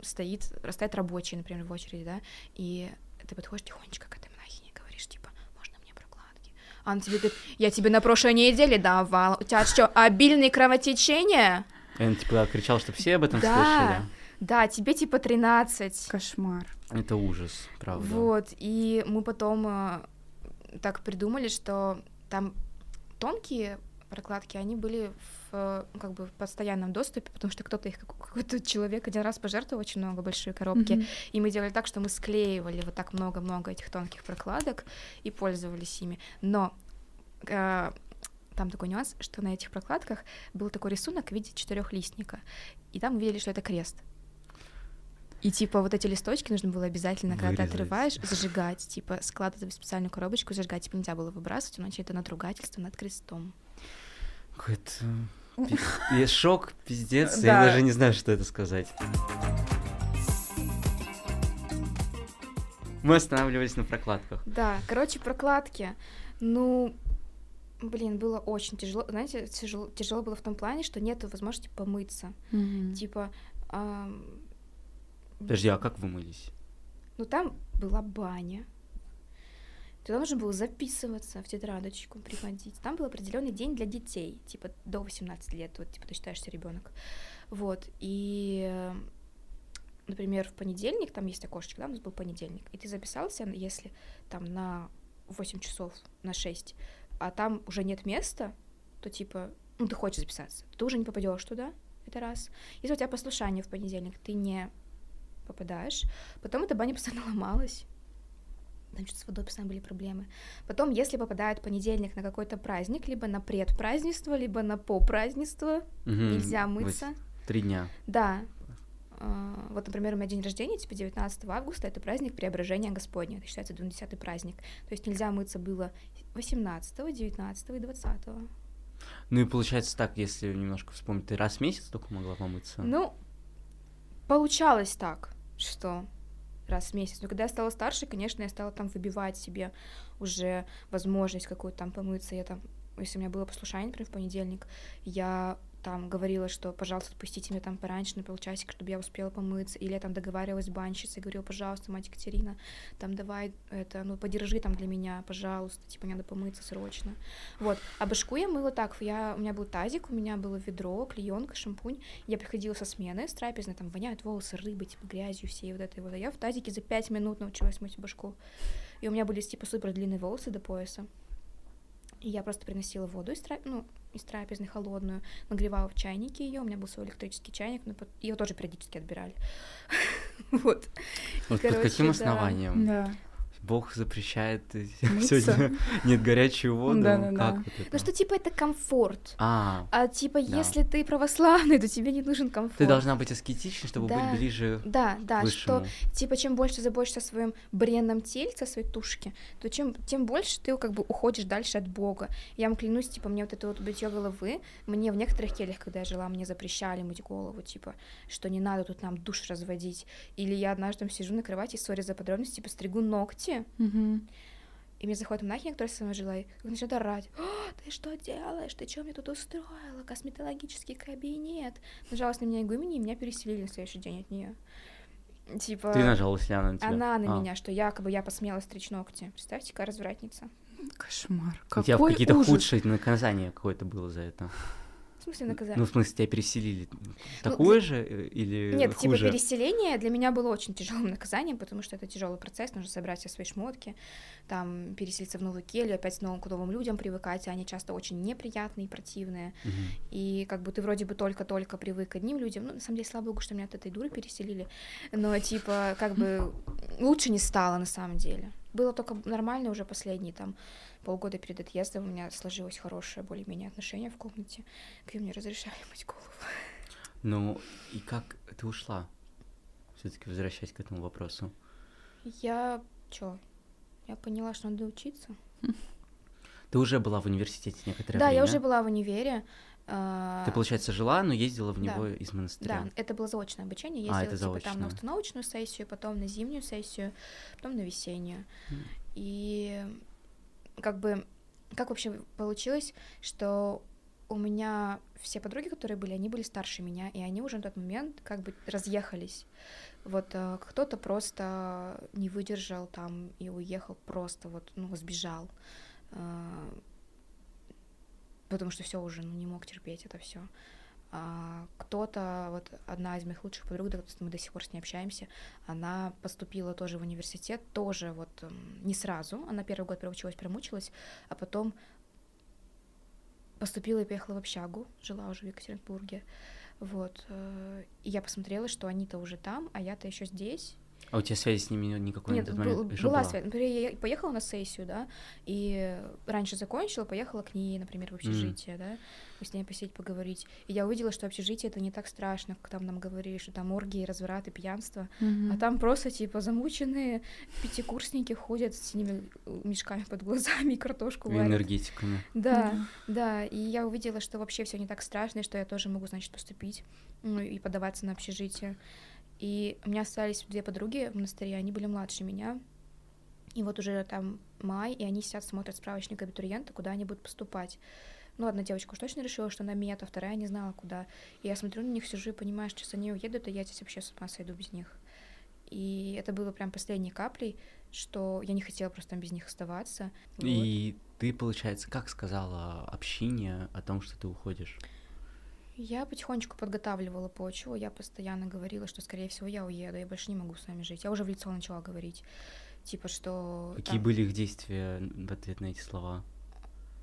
стоит, стоят рабочие, например, в очереди, да, и ты подходишь тихонечко к этой монахине говоришь, типа, можно мне прокладки? А она тебе говорит, я тебе на прошлой неделе давала, у тебя что, обильные кровотечения? И он типа кричал, чтобы все об этом Да. слышали. Да, тебе типа 13. Кошмар. Это ужас, правда. Вот, и мы потом э, так придумали, что там тонкие прокладки, они были в, э, ну, как бы в постоянном доступе, потому что кто-то их, как- какой-то человек один раз пожертвовал очень много, большие коробки, Мгм. и мы делали так, что мы склеивали вот так много-много этих тонких прокладок и пользовались ими. Но э, там такой нюанс, что на этих прокладках был такой рисунок в виде четырехлистника, и там мы видели, что это крест. И типа вот эти листочки нужно было обязательно, когда Вырезать. ты отрываешь, зажигать, типа складывать в специальную коробочку, зажигать, типа нельзя было выбрасывать, иначе это надругательство над крестом. Какой-то шок, пиздец, я даже не знаю, что это сказать. Мы останавливались на прокладках. Да, короче, прокладки. Ну, блин, было очень тяжело. Знаете, тяжело, тяжело было в том плане, что нет возможности помыться. Мгм. Типа, Подожди, а как вы мылись? ну там была баня. Туда нужно было записываться в тетрадочку, приходить. Там был определенный день для детей, типа до 18 лет, вот типа ты считаешься ребенок. Вот. И, например, в понедельник, там есть окошечко, да, у нас был понедельник, и ты записался, если там на 8 часов, на 6, а там уже нет места, то типа, ну, ты хочешь записаться, ты уже не попадешь туда, это раз. Если у тебя послушание в понедельник, ты не попадаешь. Потом эта баня постоянно ломалась. Там что-то с водой постоянно были проблемы. Потом, если попадает понедельник на какой-то праздник, либо на предпразднество, либо на попразднество, Мгм, нельзя мыться. Три дня. Да. А, Вот, например, у меня день рождения, типа 19 августа, это праздник Преображения Господня, это считается 20 праздник. То есть нельзя мыться было 18, 19 и 20. Ну и получается так, если немножко вспомнить, ты раз в месяц только могла помыться? Ну, получалось так, что раз в месяц. Но когда я стала старше, конечно, я стала там выбивать себе уже возможность какую-то там помыться. Я там, если у меня было послушание, например, в понедельник, я там говорила, что, пожалуйста, отпустите меня там пораньше на полчасика, чтобы я успела помыться, или я там договаривалась с банщицей, говорила, пожалуйста, мать Екатерина, там давай это, ну, подержи там для меня, пожалуйста, типа, надо помыться срочно. Вот, а башку я мыла так, я, у меня был тазик, у меня было ведро, клеенка, шампунь, я приходила со смены с трапезной, там воняют волосы рыбой, типа, грязью всей вот этой вот, а я в тазике за пять минут научилась мыть башку, и у меня были, типа, супер длинные волосы до пояса, и я просто приносила воду из, трап... ну, из трапезной холодную, нагревала в чайнике ее. У меня был свой электрический чайник, но ее тоже периодически отбирали. Вот. Вот под каким основанием? Да. Бог запрещает э, Мыться? сегодня нет горячую воду. Да-да-да. Как вот это? Ну что, типа, это комфорт. А, А типа, Да. если ты православный, то тебе не нужен комфорт. ты должна быть аскетичной, чтобы Да. быть ближе Да, да, к что высшему. типа чем больше заботишься о своем бренном тельце, о своей тушке, то чем тем больше ты как бы уходишь дальше от Бога. Я вам клянусь, типа мне вот это вот бритье головы, мне в некоторых кельях, когда я жила, мне запрещали мыть голову, типа что не надо тут нам душ разводить. Или я однажды там сижу на кровати, сори за подробности, типа стригу ногти, Мгм. И мне заходит монахиня, которая со мной жила, и начинает орать. «О, ты что делаешь? Ты что мне тут устроила? Косметологический кабинет. Нажалась на меня игумени, и меня переселили на следующий день от нее. Типа... Ты нажалась, ли она на тебя? Она на А. меня, что якобы я посмела стричь ногти. Представьте, какая развратница. Кошмар. У тебя Какой какие-то худшие наказания какое-то было за это. Смысле наказание? Ну, в смысле, тебя переселили. Такое же э, или Нет, типа хуже? переселение для меня было очень тяжелым наказанием, потому что это тяжелый процесс, нужно собрать все свои шмотки, там переселиться в новую келью, опять с новым, к новым людям привыкать, они часто очень неприятные противные. Мгм. И как бы ты вроде бы только-только привык к одним людям, ну, на самом деле, слава богу, что меня от этой дуры переселили, но, типа, как бы лучше не стало на самом деле. Было только нормально уже последние там полгода перед отъездом у меня сложилось хорошее более-менее отношение в комнате, где мне разрешали мыть голову. Ну, и как ты ушла? Все-таки возвращаясь к этому вопросу. Я чё? Я поняла, что надо учиться. Ты уже была в университете некоторое да, время. я уже была в универе. А, Ты, получается, жила, но ездила в Да. него из монастыря. Да, это было заочное обучение. А, Ездила это типа, там на заочное. установочную сессию, потом на зимнюю сессию, потом на весеннюю. М. И как бы, как вообще получилось, что у меня все подруги, которые были, они были старше меня, и они уже на тот момент как бы разъехались. Вот э, кто-то просто не выдержал там и уехал просто вот, ну, сбежал. Потому что все уже, ну, не мог терпеть это все. кто-то, вот одна из моих лучших подруг, да, мы до сих пор с ней общаемся, она поступила тоже в университет, тоже вот не сразу, она первый год проучилась, промучилась, а потом поступила и поехала в общагу, жила уже в Екатеринбурге, вот, э, и я посмотрела, что они-то уже там, а я-то еще здесь, А у тебя связи с ними никакой нет, на тот был- еще была связь. Например, я поехала на сессию, да, и раньше закончила, поехала к ней, например, в общежитие, да, мы с ней посидеть, поговорить. И я увидела, что общежитие это не так страшно, как там нам говорили, что там оргии, развраты, пьянство. Мгм. А там просто, типа, замученные пятикурсники ходят с синими э, мешками под глазами и картошку И варят. энергетиками. Да, да, и я увидела, что вообще все не так страшно, и что я тоже могу, значит, поступить ну, и подаваться на общежитие. И у меня остались две подруги в монастыре, они были младше меня. И вот уже там май, и они сидят, смотрят справочник абитуриента, куда они будут поступать. Ну, одна девочка уж точно решила, что на мед, а вторая не знала, куда. И я смотрю на них, сижу и понимаю, что сейчас они уедут, и я здесь вообще с ума сойду без них. И это было прям последней каплей, что я не хотела просто там без них оставаться. Вот. И ты, получается, как сказала общине о том, что ты уходишь? Я потихонечку подготавливала почву, я постоянно говорила, что, скорее всего, я уеду, я больше не могу с вами жить. Я уже в лицо начала говорить, типа, что... Какие там- были их действия в ответ на эти слова?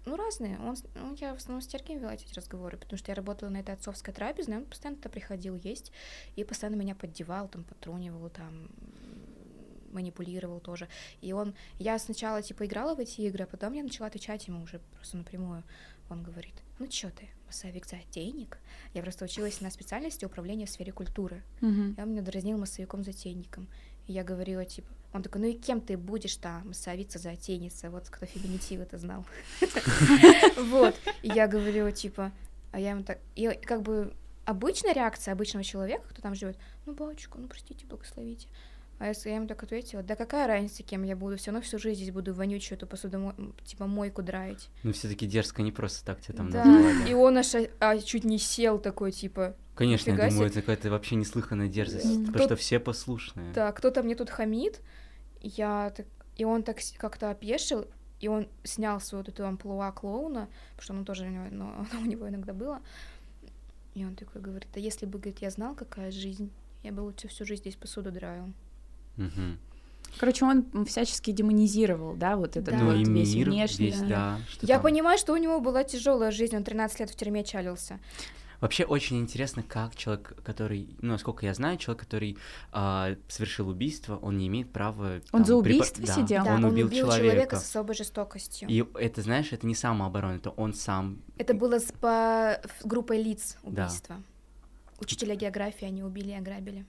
Ну, разные. Он, ну, я в основном с Сергеем вела эти разговоры, потому что я работала на этой отцовской трапезной, он постоянно туда приходил есть, и постоянно меня поддевал, там, потрунивал, там, манипулировал тоже. И он... Я сначала, типа, играла в эти игры, а потом я начала отвечать ему уже просто напрямую. Он говорит, ну чё ты, массовик за денег? Я просто училась на специальности управления в сфере культуры. Мгм. И он меня дразнил массовиком-затейником. И я говорила, типа, он такой, ну и кем ты будешь там, массовица, затейница, вот кто феминитив это знал. Вот. И я говорила, типа, а я ему так, и как бы обычная реакция обычного человека, кто там живет, ну, батюшка, ну, простите, благословите. А если я ему так ответила, да какая разница, кем я буду, все равно всю жизнь здесь буду вонючую эту посуду, типа, мойку драить. Ну, все-таки дерзко не просто так тебя там да, назвали. и он аж а, чуть не сел такой, типа, Конечно, я думаю, это какая-то вообще неслыханная дерзость, потому что все послушные. Да, кто-то мне тут хамит, я так, и он так как-то опешил, и он снял свою вот эту амплуа клоуна, потому что оно тоже у него, но оно у него иногда было, и он такой говорит, а если бы, говорит, я знал, какая жизнь, я бы лучше всю жизнь здесь посуду драил. Мгм. Короче, он всячески демонизировал, да, вот этот Да. Ну, вот и весь мир, внешний весь, да. что Я там. понимаю, что у него была тяжелая жизнь, он 13 лет в тюрьме чалился. Вообще очень интересно, как человек, который, ну, насколько я знаю, человек, который а, совершил убийство, он не имеет права... Он там, за убийство Да, сидел? Да, он, убил, человека. с особой жестокостью. И это, знаешь, это не самооборона, это он сам. Это было с по группой лиц Да. убийства. Учителя географии они убили и ограбили.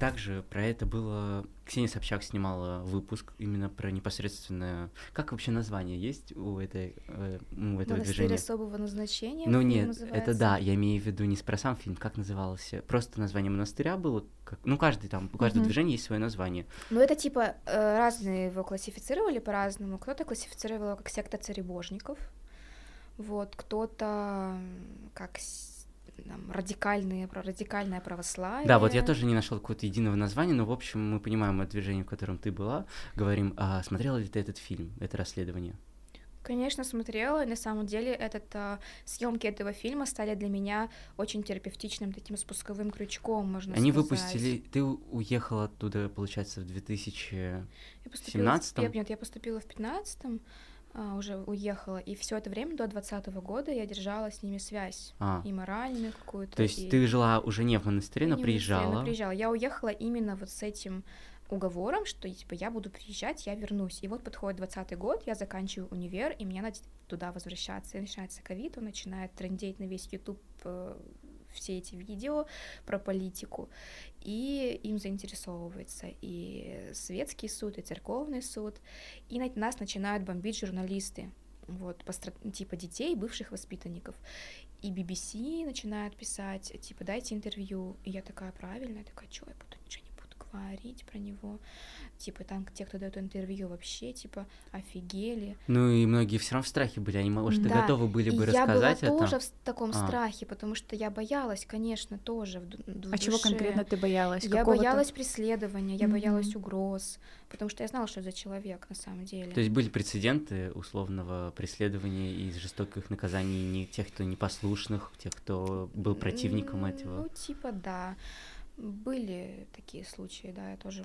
Также про это было... Ксения Собчак снимала выпуск именно про непосредственное... Как вообще название есть у этой, э, ну, у этого Монастырь движения? особого назначения. Ну нет, называется. это да, я имею в виду не про сам фильм, как назывался. Просто название монастыря было, как... ну каждый там, у каждого Мгм. движения есть свое название. Ну, это типа э, разные его классифицировали по-разному. Кто-то классифицировал его как секта царебожников, вот, кто-то как там, радикальные, про радикальное православие. Да, вот я тоже не нашел какого-то единого названия, но в общем мы понимаем о движении, в котором ты была, говорим, а смотрела ли ты этот фильм, это расследование? Конечно, смотрела, и на самом деле этот, а, съемки этого фильма стали для меня очень терапевтичным таким спусковым крючком, можно Они сказать. выпустили, ты уехала оттуда, получается, в 2000... Я поступила в 17-м? пе- Нет, я поступила в 15-м, а, уже уехала, и все это время до 20 года я держала с ними связь, А, и моральную какую-то. то есть и- ты жила уже не в монастыре, Я но не в монастыре, но приезжала. приезжала. Я уехала именно вот с этим уговором, что типа я буду приезжать, я вернусь. И вот подходит 20 год, я заканчиваю универ, и мне надо туда возвращаться. И начинается ковид, он начинает трендеть на весь YouTube э, все эти видео про политику, и им заинтересовывается и светский суд, и церковный суд, и на- нас начинают бомбить журналисты, вот, постра- типа детей, бывших воспитанников. И BBC начинает писать, типа, дайте интервью. И я такая, правильно, я такая, что я буду ничего не буду говорить про него. Типа, там те, кто дает интервью, вообще, типа, офигели. Ну и многие все равно в страхе были, они, может, и Да, готовы были И бы я была рассказать это. тоже в таком А. страхе, потому что я боялась, конечно, тоже в, в А чего душе. конкретно ты боялась? Я Какого-то- боялась преследования, я боялась Мгм. угроз, потому что я знала, что это за человек на самом деле. То есть были прецеденты условного преследования и жестоких наказаний не тех, кто непослушных, тех, кто был противником М, этого. Ну, типа, да. Были такие случаи, да, я тоже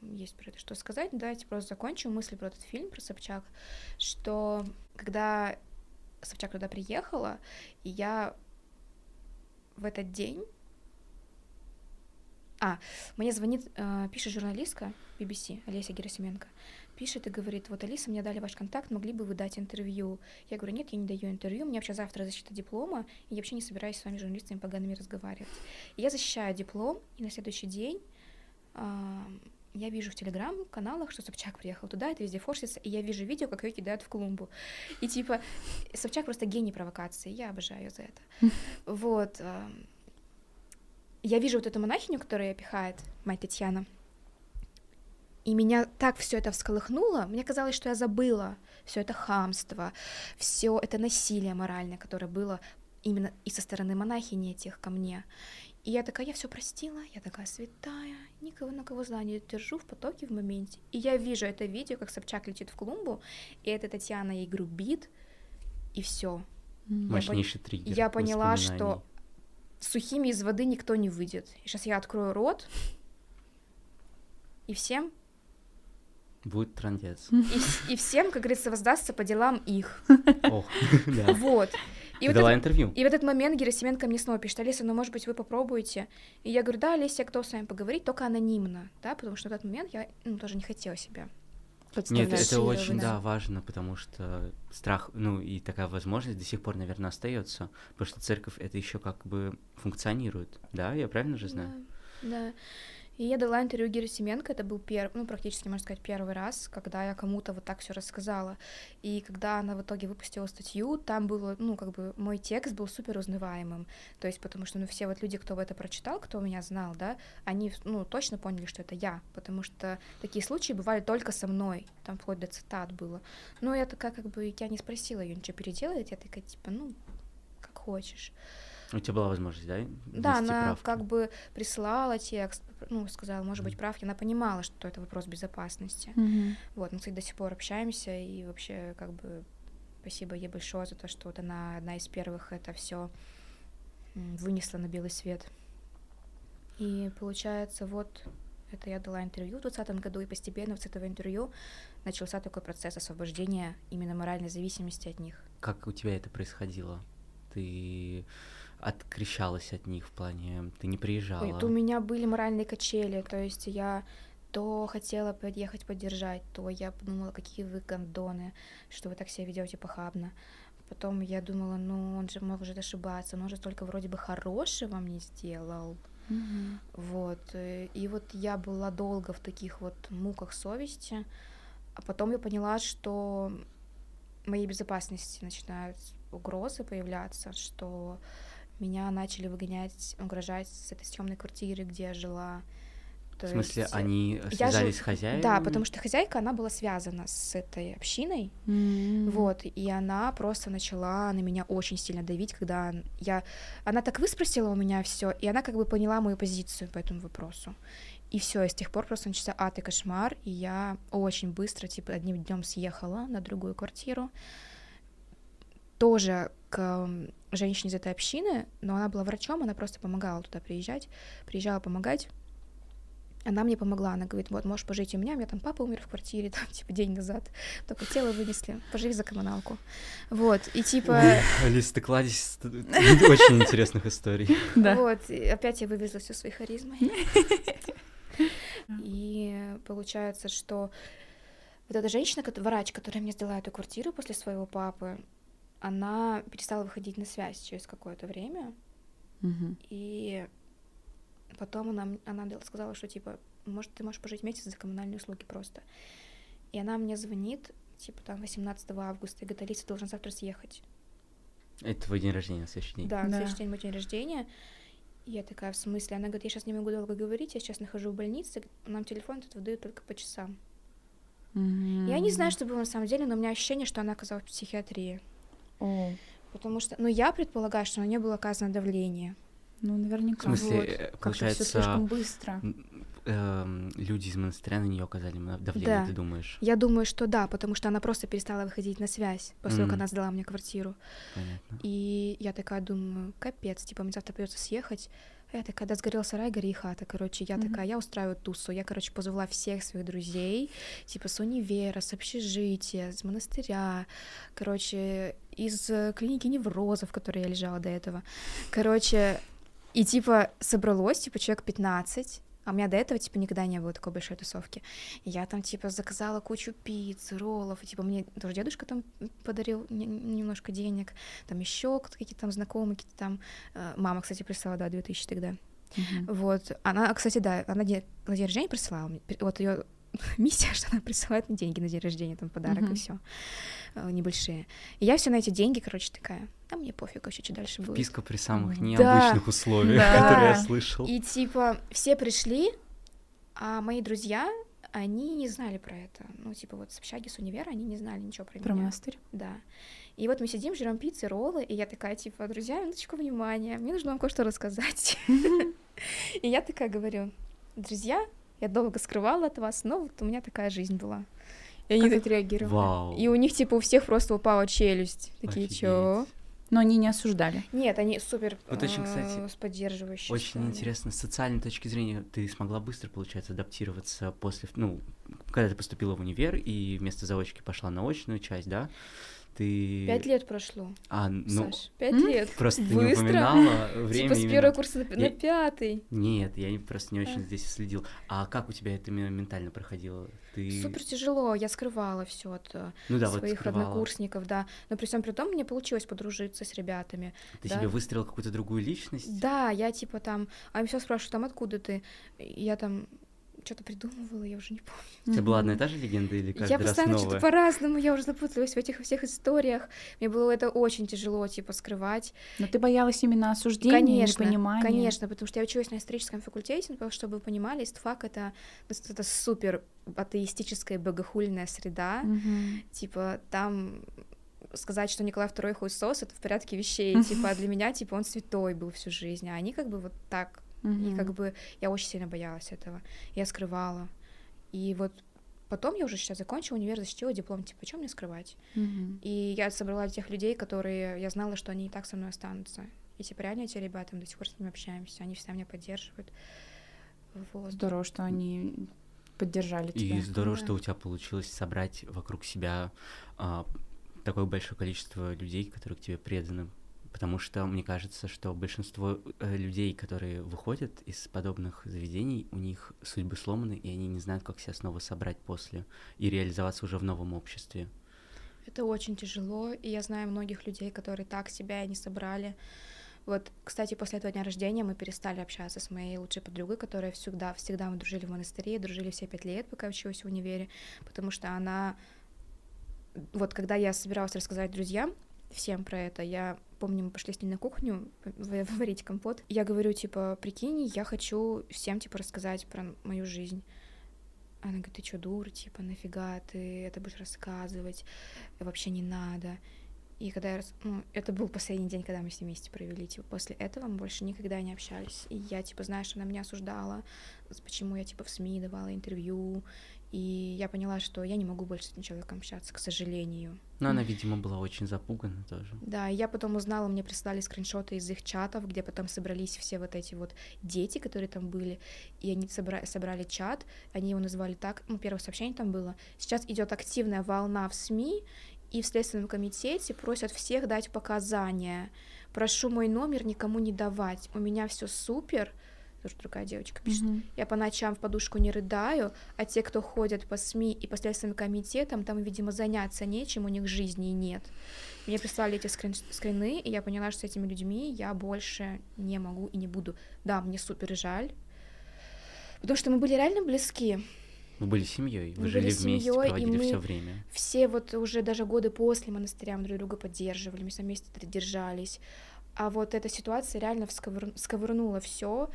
есть про это что сказать. Давайте просто закончу мысль про этот фильм, про Собчак, что когда Собчак туда приехала, я в этот день... А, мне звонит, э, пишет журналистка BBC, Олеся Герасименко, пишет и говорит, вот, Алиса, мне дали ваш контакт, могли бы вы дать интервью? Я говорю, нет, я не даю интервью, меня вообще завтра защита диплома, и я вообще не собираюсь с вами, журналистами, погаными разговаривать. И я защищаю диплом, и на следующий день а, я вижу в телеграм-каналах, что Собчак приехал туда, это везде форсится, и я вижу видео, как ее кидают в клумбу. И типа, Собчак просто гений провокации, я обожаю ее за это. Вот. а, Я вижу вот эту монахиню, которая пихает, мать Татьяна, и меня так все это всколыхнуло, мне казалось, что я забыла все это хамство, все это насилие моральное, которое было именно и со стороны монахини этих ко мне. И я такая, я все простила, я такая святая, никого на кого зла не держу в потоке в моменте. И я вижу это видео, как Собчак летит в клумбу, и эта Татьяна ей грубит, и все. Мощнейший триггер. Я поняла, что сухими из воды никто не выйдет. И сейчас я открою рот, и всем, Будет трандец. и, и всем, как говорится, воздастся по делам их. Ох, да. Вот. И Ты вот, дала это- интервью? и в этот момент Герасименко мне снова пишет, Алиса, ну, может быть, вы попробуете? И я говорю, да, Алисия, кто с вами поговорить, только анонимно, да, потому что в этот момент я ну, тоже не хотела себя. Нет, это очень, да, важно, потому что страх, ну и такая возможность до сих пор, наверное, остается, потому что церковь это еще как бы функционирует, да, я правильно же знаю? Да, да. И я дала интервью Герасименко, это был первый, ну, практически, можно сказать, первый раз, когда я кому-то вот так все рассказала. И когда она в итоге выпустила статью, там было, ну, как бы, мой текст был супер узнаваемым. То есть, потому что, ну, все вот люди, кто это прочитал, кто меня знал, да, они, ну, точно поняли, что это я, потому что такие случаи бывали только со мной, там вплоть до цитат было. Но я такая, как бы, я не спросила ее ничего переделать, я такая, типа, ну, как хочешь. У тебя была возможность, да? Да, она правки? как бы присылала текст, ну, сказала, может быть, правки, она понимала, что это вопрос безопасности. Мгм. Вот, мы, кстати, до сих пор общаемся, и вообще, как бы, спасибо ей большое за то, что вот она одна из первых это все вынесла на белый свет. И получается, вот, это я дала интервью в 2020 году, и постепенно с этого интервью начался такой процесс освобождения именно моральной зависимости от них. Как у тебя это происходило? Ты открещалась от них в плане, ты не приезжала? Ой, у меня были моральные качели, то есть я то хотела подъехать поддержать, то я подумала, какие вы гондоны, что вы так себя ведете похабно. Потом я думала, ну он же может ошибаться, но он же столько вроде бы хорошего мне сделал. Мгм. Вот. э, И вот я была долго в таких вот муках совести, а потом я поняла, что моей безопасности начинают угрозы появляться, что меня начали выгонять, угрожать с этой съемной квартиры, где я жила. То В смысле, есть, они я связались жил- с хозяином? Да, потому что хозяйка, она была связана с этой общиной, М. вот, и она просто начала на меня очень сильно давить, когда я... Она так выспросила у меня все, и она как бы поняла мою позицию по этому вопросу. И все, и с тех пор просто начался ад и кошмар, и я очень быстро, типа, одним днем съехала на другую квартиру, тоже к женщине из этой общины, но она была врачом, она просто помогала туда приезжать, приезжала помогать. Она мне помогла, она говорит, вот, можешь пожить у меня, у меня там папа умер в квартире, там, типа, день назад, только тело вынесли, поживи за коммуналку. Вот, и типа... Алис, ты кладезь ст- очень интересных историй. Да. Вот, опять я вывезла всю своей харизмой. И получается, что вот эта женщина, врач, которая мне сдала эту квартиру после своего папы, она перестала выходить на связь через какое-то время, Мгм. и потом она, она сказала, что типа, может, ты можешь пожить месяц за коммунальные услуги просто. И она мне звонит, типа там 18 августа, и говорит, Алиса, ты должна завтра съехать. Это твой день рождения на следующий день. Да, на Да. следующий день мой день рождения. И я такая, в смысле? Она говорит, я сейчас не могу долго говорить, я сейчас нахожу в больнице, нам телефон тут выдают только по часам. Я не знаю, что было на самом деле, но у меня ощущение, что она оказалась в психиатрии. О, Потому что, ну, я предполагаю, что на нее было оказано давление. ну В наверняка. смысле, Вот. э, получается, слишком быстро. эм, люди из монастыря на нее оказали давление, Да. ты думаешь? Я думаю, что да, потому что она просто перестала выходить на связь после того, как она сдала мне квартиру. Понятно. И я такая думаю, капец, типа, мне завтра придется съехать. А я такая, да сгорел сарай, гори хата. Короче, я Мгм. такая, я устраиваю тусу. Я, короче, позвала всех своих друзей, типа, с универа, с общежития, с монастыря, короче, из э, клиники неврозов, в которой я лежала до этого. Короче, и, типа, собралось, типа, человек 15, а у меня до этого, типа, никогда не было такой большой тусовки. И я там, типа, заказала кучу пиц, роллов, и, типа, мне тоже дедушка там подарил не- немножко денег, там еще какие-то там знакомые, какие-то там... э, Мама, кстати, прислала, да, 2000 тогда. Мгм. Вот. Она, кстати, да, она на день рождения присылала Вот ее миссия, что она присылает мне деньги на день рождения, там подарок Мгм. и все небольшие. И я все на эти деньги, короче, такая, а мне пофиг вообще, что дальше будет. Вписка при самых Да. необычных условиях, Да. которые я слышал. И типа все пришли, а мои друзья, они не знали про это. Ну, типа вот с общаги, с универа, они не знали ничего про, Про меня. монастырь. Да. И вот мы сидим, жрем пиццы, роллы, и я такая, типа, друзья, минуточку внимания, мне нужно вам кое-что рассказать. И я такая говорю, друзья, я долго скрывала от вас, но вот у меня такая жизнь была. И они отреагировали? Вау. и у них, типа, у всех просто упала челюсть. Такие, Офигеть. чё? Но они не осуждали. Нет, они супер Вот очень, кстати, э, с поддерживающие. Очень стали. интересно, с социальной точки зрения, ты смогла быстро, получается, адаптироваться после, ну, когда ты поступила в универ и вместо заочки пошла на очную часть, да? Ты... Пять лет прошло, А, ну, Саш, пять М? лет. просто ты не Быстро. упоминала время Типа с первого курса на, Я- пятый. Нет, я просто не очень А. здесь следил. А как у тебя это ментально проходило? Ты... Супер тяжело, я скрывала все от э, ну да, вот своих скрывала. однокурсников, да. Но при всем при том мне получилось подружиться с ребятами. Ты да. себе выстроил какую-то другую личность? Да, я типа там, а все спрашивают, там откуда ты? Я там что-то придумывала, я уже не помню. У тебя была одна и та же легенда или каждый я постоянно что-то по-разному, я уже запуталась в этих всех историях. Мне было это очень тяжело, типа, скрывать. Но ты боялась именно осуждения, конечно, непонимания. конечно, потому что я училась на историческом факультете, но чтобы вы понимали, истфак — это, это супер атеистическая богохульная среда, Мгм. типа, там сказать, что Николай II хуесос, это в порядке вещей, типа, а для меня, типа, он святой был всю жизнь, а они как бы вот так, и Мгм. как бы я очень сильно боялась этого, я скрывала, и вот потом я уже сейчас закончила универ, защитила диплом, типа, чем мне скрывать? Мгм. И я собрала тех людей, которые я знала, что они и так со мной останутся. И типа реально эти ребята, мы до сих пор с ними общаемся, они всегда меня поддерживают. Вот. Здорово, что они поддержали тебя. И здорово, Да. что у тебя получилось собрать вокруг себя а, такое большое количество людей, которые к тебе преданы. Потому что мне кажется, что большинство э, людей, которые выходят из подобных заведений, у них судьбы сломаны, и они не знают, как себя снова собрать после и реализоваться уже в новом обществе. Это очень тяжело, и я знаю многих людей, которые так себя и не собрали. Вот, кстати, после этого дня рождения мы перестали общаться с моей лучшей подругой, которая всегда, всегда мы дружили в монастыре, дружили все пять лет, пока училась в универе, потому что она... Вот когда я собиралась рассказать друзьям, всем про это. Я помню, мы пошли с ней на кухню варить компот. Я говорю, типа, прикинь, я хочу всем, типа, рассказать про мою жизнь. Она говорит, ты что, дура, типа, нафига ты это будешь рассказывать, вообще не надо. И когда я... Ну, это был последний день, когда мы с ней вместе провели. Типа, после этого мы больше никогда не общались. И я, типа, знаешь, она меня осуждала, почему я, типа, в СМИ давала интервью. И я поняла, что я не могу больше с этим человеком общаться, к сожалению. Но она, видимо, была очень запугана тоже. Да, я потом узнала, мне прислали скриншоты из их чатов, где потом собрались все вот эти вот дети, которые там были, и они собра- собрали чат, они его назвали так, ну, первое сообщение там было. Сейчас идет активная волна в СМИ, и в Следственном комитете просят всех дать показания. Прошу мой номер никому не давать. У меня все супер. Тоже другая девочка пишет. Mm-hmm. Я по ночам в подушку не рыдаю, а те, кто ходят по СМИ и по Следственным комитетам, там, видимо, заняться нечем, у них жизни нет. Мне прислали эти скрин скрины, и я поняла, что с этими людьми я больше не могу и не буду. Да, мне супер жаль, потому что мы были реально близки. Вы были семьей, вы мы жили вместе, семьей, проводили все время. Все вот уже даже годы после монастыря мы друг друга поддерживали, мы вместе держались. А вот эта ситуация реально всковыр... сковырнула все.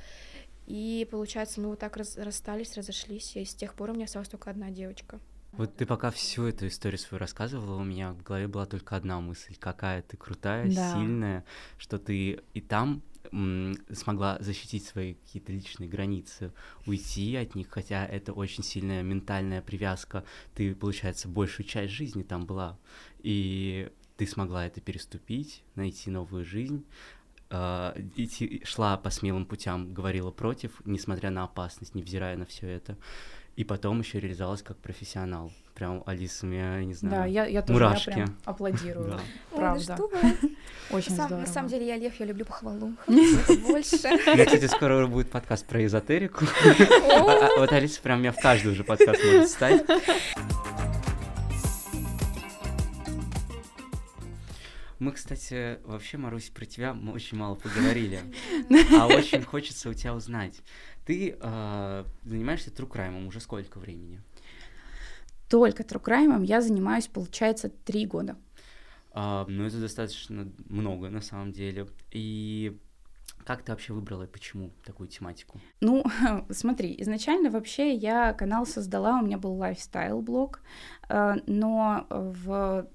И получается, мы вот так раз... расстались, разошлись, и с тех пор у меня осталась только одна девочка. Вот ты пока всю эту историю свою рассказывала, у меня в голове была только одна мысль, какая ты крутая, да. сильная, что ты и там смогла защитить свои какие-то личные границы, уйти от них, хотя это очень сильная ментальная привязка. Ты, получается, большую часть жизни там была, и ты смогла это переступить, найти новую жизнь, э, идти, шла по смелым путям, говорила против, несмотря на опасность, невзирая на все это. И потом еще реализовалась как профессионал. Прям Алиса, меня, не знаю, Да, я, я тоже мурашки. Я прям аплодирую. Да. Правда. Ой, ну Очень на, здорово. На самом деле я лев, я люблю похвалу. больше. У меня, кстати, скоро будет подкаст про эзотерику. А, а, вот Алиса прям меня в каждый уже подкаст может стать. Мы, кстати, вообще, Марусь, про тебя мы очень мало поговорили, а очень хочется у тебя узнать. Ты э, занимаешься true crime ом уже сколько времени? Только true crime ом я занимаюсь, получается, три года. А, ну, это достаточно много, на самом деле. И как ты вообще выбрала и почему такую тематику? Ну, смотри, изначально вообще я канал создала, у меня был lifestyle-блог, э, но в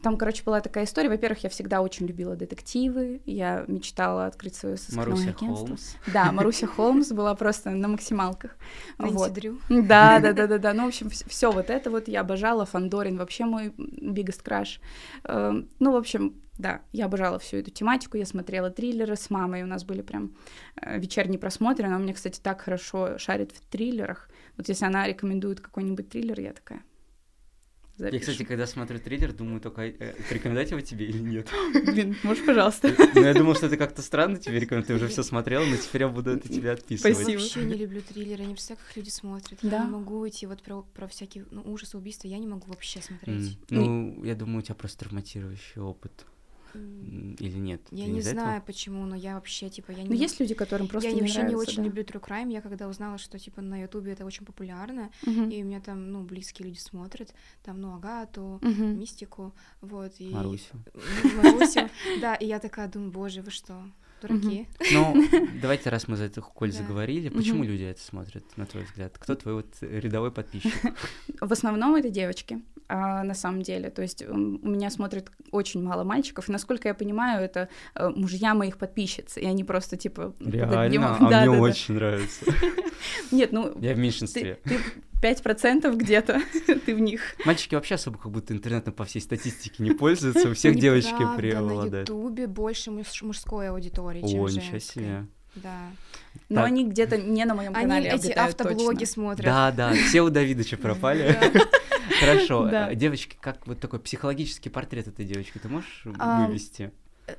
там, короче, была такая история. Во-первых, я всегда очень любила детективы. Я мечтала открыть свое сыскное Маруся агентство. Холмс. Да, Маруся Холмс была просто на максималках. вот. Да, да, да, да, да. Ну, в общем, все вот это вот я обожала. Фандорин вообще мой biggest crush. Эм, ну, в общем, да, я обожала всю эту тематику. Я смотрела триллеры с мамой. У нас были прям э, вечерние просмотры. Она мне, кстати, так хорошо шарит в триллерах. Вот если она рекомендует какой-нибудь триллер, я такая запишем. Я, кстати, когда смотрю триллер, думаю только, э, рекомендовать его тебе или нет. Блин, можешь, пожалуйста. Ну, я думал, что это как-то странно тебе рекомендовать, ты уже все смотрел, но теперь я буду это тебе отписывать. Спасибо. Я вообще не люблю триллеры, не представляю, как люди смотрят. Да? Я не могу идти вот про, про всякие ну, ужасы, убийства, я не могу вообще смотреть. Mm. Ну, я думаю, у тебя просто травматирующий опыт. Или нет? Я не, не знаю этого? почему, но я вообще типа я не. Но есть люди, которым просто я не вообще нравится, не очень да. люблю true crime. Я когда узнала, что типа на Ютубе это очень популярно, угу. и у меня там ну близкие люди смотрят, там ну Агату, угу. мистику, вот и Марусю. Марусю, да, и я такая думаю, боже, вы что? дураки. Ну, давайте, раз мы за это коль заговорили, почему люди это смотрят, на твой взгляд? Кто твой вот рядовой подписчик? В основном это девочки, на самом деле. То есть у меня смотрит очень мало мальчиков, и, насколько я понимаю, это э, мужья моих подписчиц, и они просто, типа... Реально? А мне очень нравится. Нет, ну... Я в меньшинстве. Ты 5% где-то ты в них. Мальчики вообще особо как будто интернетом по всей статистике не пользуются, у всех девочки преобладают. на Ютубе больше мужской аудитории, чем О, ничего себе. Да. Но они где-то не на моем канале Они эти автоблоги смотрят. Да, да, все у Давидыча пропали. Хорошо. Девочки, как вот такой психологический портрет этой девочки ты можешь вывести?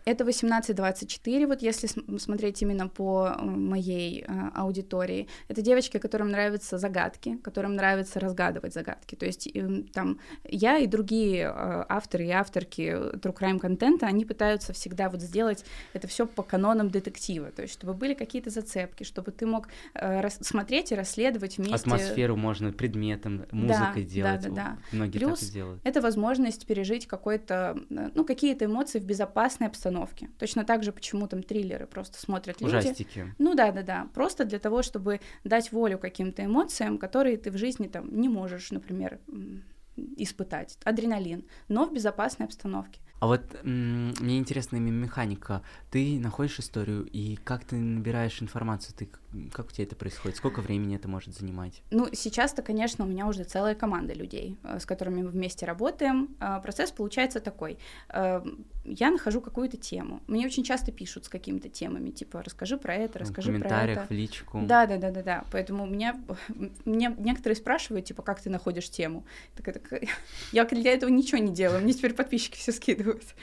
Это 18-24, вот если смотреть именно по э, моей э, аудитории. Это девочки, которым нравятся загадки, которым нравится разгадывать загадки. То есть э, там я и другие э, авторы и авторки True Crime контента, они пытаются всегда вот сделать это все по канонам детектива, то есть чтобы были какие-то зацепки, чтобы ты мог э, смотреть и расследовать вместе. Атмосферу можно предметом, музыкой да, делать. Да, да, да. Многие Плюс так и делают. это возможность пережить какой-то, э, ну, какие-то эмоции в безопасной обстановке. Точно так же, почему там триллеры просто смотрят люди. Ужастики. Ну да, да, да. Просто для того, чтобы дать волю каким-то эмоциям, которые ты в жизни там не можешь, например, испытать. Адреналин, но в безопасной обстановке. А вот мне интересна именно механика. Ты находишь историю, и как ты набираешь информацию? Ты, как у тебя это происходит? Сколько времени это может занимать? Ну, сейчас-то, конечно, у меня уже целая команда людей, э, с которыми мы вместе работаем. А, процесс получается такой. Э, я нахожу какую-то тему. Мне очень часто пишут с какими-то темами, типа, расскажи про это, расскажи в про комментариях, это. в личку. Да, да, да, да, да. Поэтому у меня, мне некоторые спрашивают, типа, как ты находишь тему? Так, так, я для этого ничего не делаю, мне теперь подписчики все скидывают.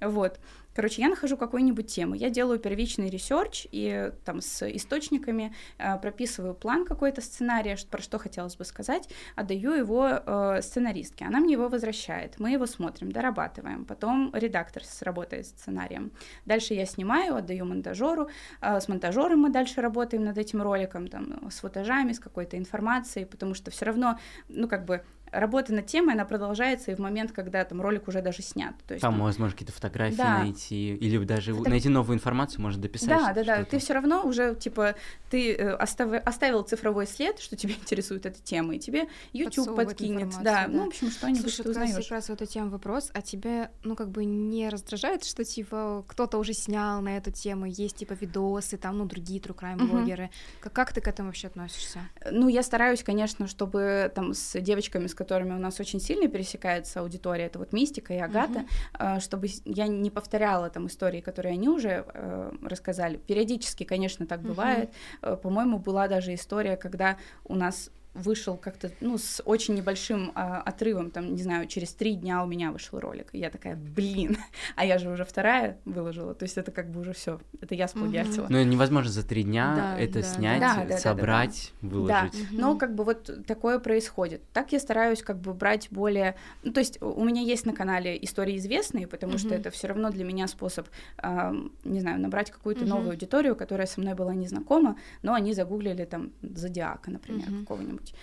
Вот. Короче, я нахожу какую-нибудь тему, я делаю первичный research и там с источниками э, прописываю план какой-то сценария, про что хотелось бы сказать, отдаю его э, сценаристке, она мне его возвращает, мы его смотрим, дорабатываем, потом редактор сработает с сценарием, дальше я снимаю, отдаю монтажеру, э, с монтажером мы дальше работаем над этим роликом, там, с футажами, с какой-то информацией, потому что все равно, ну как бы работа над темой, она продолжается и в момент, когда там ролик уже даже снят. То есть, там, там возможно, какие-то фотографии да. найти, или даже Фото... найти новую информацию, может дописать. Да, да, да. Ты все равно уже, типа, ты э, остав... оставил цифровой след, что тебя интересует эта тема, и тебе YouTube подкинет. Да, да, ну, в общем, что-нибудь Слушай, ты узнаешь. как раз вот эта тема вопрос, а тебе, ну, как бы не раздражает, что, типа, кто-то уже снял на эту тему, есть, типа, видосы, там, ну, другие true crime блогеры. Угу. Как, как ты к этому вообще относишься? Ну, я стараюсь, конечно, чтобы там с девочками, с которыми у нас очень сильно пересекается аудитория, это вот Мистика и Агата, uh-huh. чтобы я не повторяла там истории, которые они уже э, рассказали. Периодически, конечно, так uh-huh. бывает. Э, по-моему, была даже история, когда у нас вышел как-то, ну, с очень небольшим а, отрывом, там, не знаю, через три дня у меня вышел ролик. И я такая, блин, а я же уже вторая выложила, то есть это как бы уже все, это я сплагиатила. Ну, невозможно за три дня да, это да. снять, да, да, собрать, да, да, да. выложить. Да, mm-hmm. но как бы вот такое происходит. Так я стараюсь как бы брать более, ну, то есть у меня есть на канале истории известные, потому mm-hmm. что это все равно для меня способ, э, не знаю, набрать какую-то mm-hmm. новую аудиторию, которая со мной была незнакома, но они загуглили там Зодиака, например, mm-hmm. какого-нибудь что-нибудь.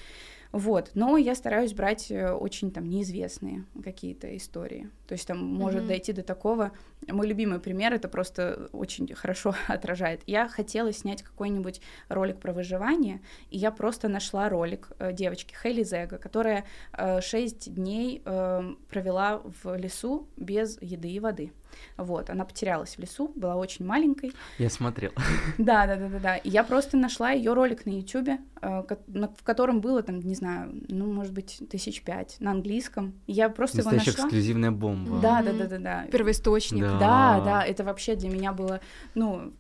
Вот, но я стараюсь брать э, очень там неизвестные какие-то истории. То есть там mm-hmm. может дойти до такого. Мой любимый пример это просто очень хорошо отражает. Я хотела снять какой-нибудь ролик про выживание, и я просто нашла ролик э, девочки Хейли Зега, которая э, 6 дней э, провела в лесу без еды и воды. Вот, она потерялась в лесу, была очень маленькой. Я смотрел. Да, да, да, да, да. И я просто нашла ее ролик на Ютубе, э, в котором было там, не знаю, ну, может быть, тысяч пять на английском. Я просто его нашла. эксклюзивная бомба. Да, да, да, да, да. Первоисточник. Да. да, да, это вообще для меня было, ну,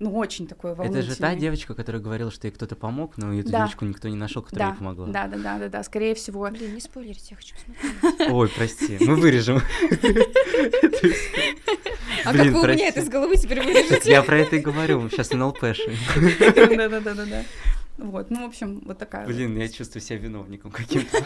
ну, очень такое волнительное. Это же та девочка, которая говорила, что ей кто-то помог, но эту да. девочку никто не нашел, которая да. ей помогла. Да, да, да, да, да, скорее всего. Блин, не спойлерите, я хочу посмотреть. Ой, прости, мы вырежем. А как вы у меня это с головы теперь вырежете? Я про это и говорю, сейчас НЛПши. Да-да-да-да. Вот, ну, в общем, вот такая. Блин, вот. я чувствую себя виновником каким-то.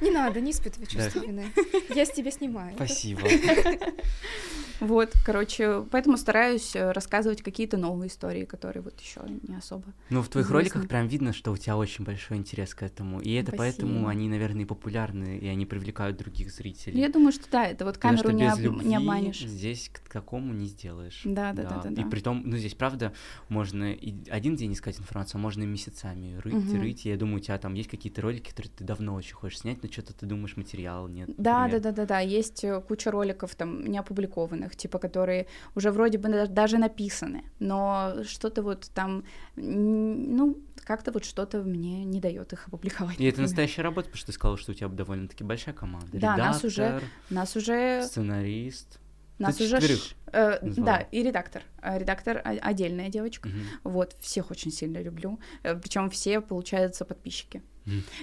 Не надо, не испытывай чувство вины. Я с тебя снимаю. Спасибо. Вот, короче, поэтому стараюсь э, рассказывать какие-то новые истории, которые вот еще не особо. Ну, в твоих известны. роликах прям видно, что у тебя очень большой интерес к этому. И это Спасибо. поэтому они, наверное, популярны, и они привлекают других зрителей. Я думаю, что да, это вот камеру не, об... не обманешь. Здесь к такому не сделаешь. Да, да, да, да. да, И при том, ну, здесь, правда, можно и один день искать информацию, а можно и месяцами рыть, угу. рыть. И я думаю, у тебя там есть какие-то ролики, которые ты давно очень хочешь снять, но что-то ты думаешь, материал нет. Да, например. да, да, да, да. Есть э, куча роликов там не опубликованных, типа, которые уже вроде бы даже написаны, но что-то вот там, ну, как-то вот что-то мне не дает их опубликовать. И это настоящая работа, потому что ты сказала, что у тебя довольно-таки большая команда. Да, Редактор, нас уже, нас уже сценарист. Нас Ты уже ш... э, да и редактор, э, редактор отдельная девочка, угу. вот всех очень сильно люблю, э, причем все получаются подписчики.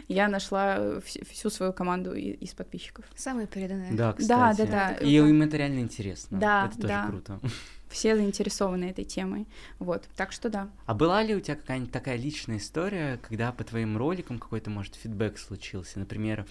Я нашла вс- всю свою команду из подписчиков. Самые переданные. Да, кстати. Да, да, да. И им это реально интересно. Да, Это тоже да. круто. Все заинтересованы этой темой. Вот, так что да. А была ли у тебя какая-нибудь такая личная история, когда по твоим роликам какой-то, может, фидбэк случился? Например,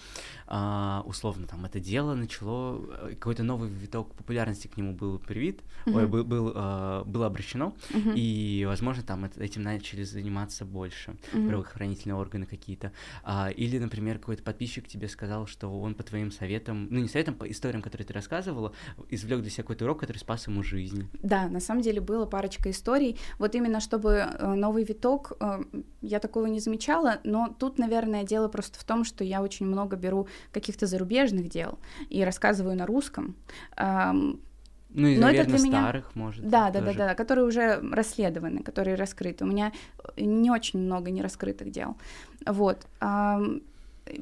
а, условно, там, это дело начало, э, какой-то новый виток популярности к нему был привит, ой, Мгм. был, был, а, было обращено, Мгм. и, возможно, там этим начали заниматься больше, Мгм. правоохранительные органы какие-то. А, или, например, какой-то подписчик тебе сказал, что он по твоим советам, ну, не советам, по историям, которые ты рассказывала, извлек для себя какой-то урок, который спас ему жизнь. Да, на самом деле было парочка историй. Вот именно чтобы э, новый виток, э, я такого не замечала, но тут, наверное, дело просто в том, что я очень много беру каких-то зарубежных дел и рассказываю на русском. Ну, и, Но это наверное, для меня- старых, может. Да, да, да, тоже. да, которые уже расследованы, которые раскрыты. У меня э, не очень много нераскрытых дел. Вот.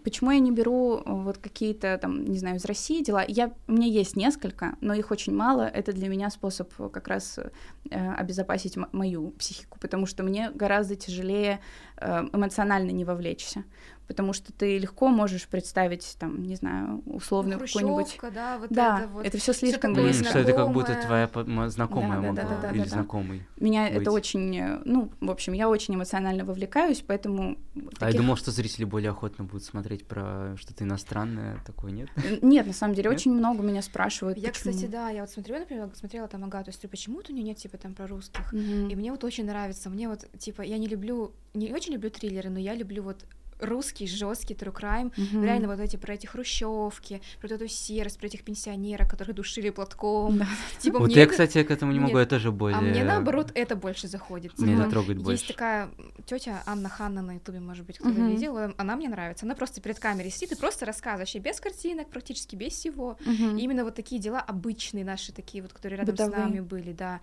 Почему я не беру э, вот какие-то там, не знаю, из России дела? Я, у меня есть несколько, но их очень мало. Это для меня способ э, как раз э, обезопасить м- мою психику, потому что мне гораздо тяжелее э, эмоционально не вовлечься, потому что ты легко можешь представить там, не знаю, условную какую-нибудь... Хрущевка, да, вот Да, это вот. это все слишком близко. что это как будто твоя знакомая Да, да, могла, да, да, или да, да. знакомый. Меня быть. это очень, э, ну, в общем, я очень эмоционально вовлекаюсь, поэтому... А я таких- думал, что зрители более охотно будут смотреть про что-то иностранное, такое нет? Н- Нет, на самом деле, Нет? очень много меня спрашивают, Я, почему. кстати, да, я вот смотрю, например, смотрела там Агату, и смотрю, почему-то у нее нет, типа, там, про русских. Мгм. И мне вот очень нравится, мне вот, типа, я не люблю, не очень люблю триллеры, но я люблю вот русский, жесткий true crime, Мгм. реально вот эти про эти хрущевки, про эту серость, про этих пенсионеров, которых душили платком. Да. Типа, Вот мне я, это- кстати, к этому не могу, Нет. я тоже более... А мне наоборот это больше заходит. Типа, это трогает Есть больше. такая тетя Анна Ханна на Ютубе, может быть, кто-то Мгм. видел. э, Она мне нравится. Она просто перед камерой сидит и просто рассказываешь, и без картинок, практически без всего. Мгм. И именно вот такие дела обычные наши, такие вот, которые рядом Бытовые. с нами были, да.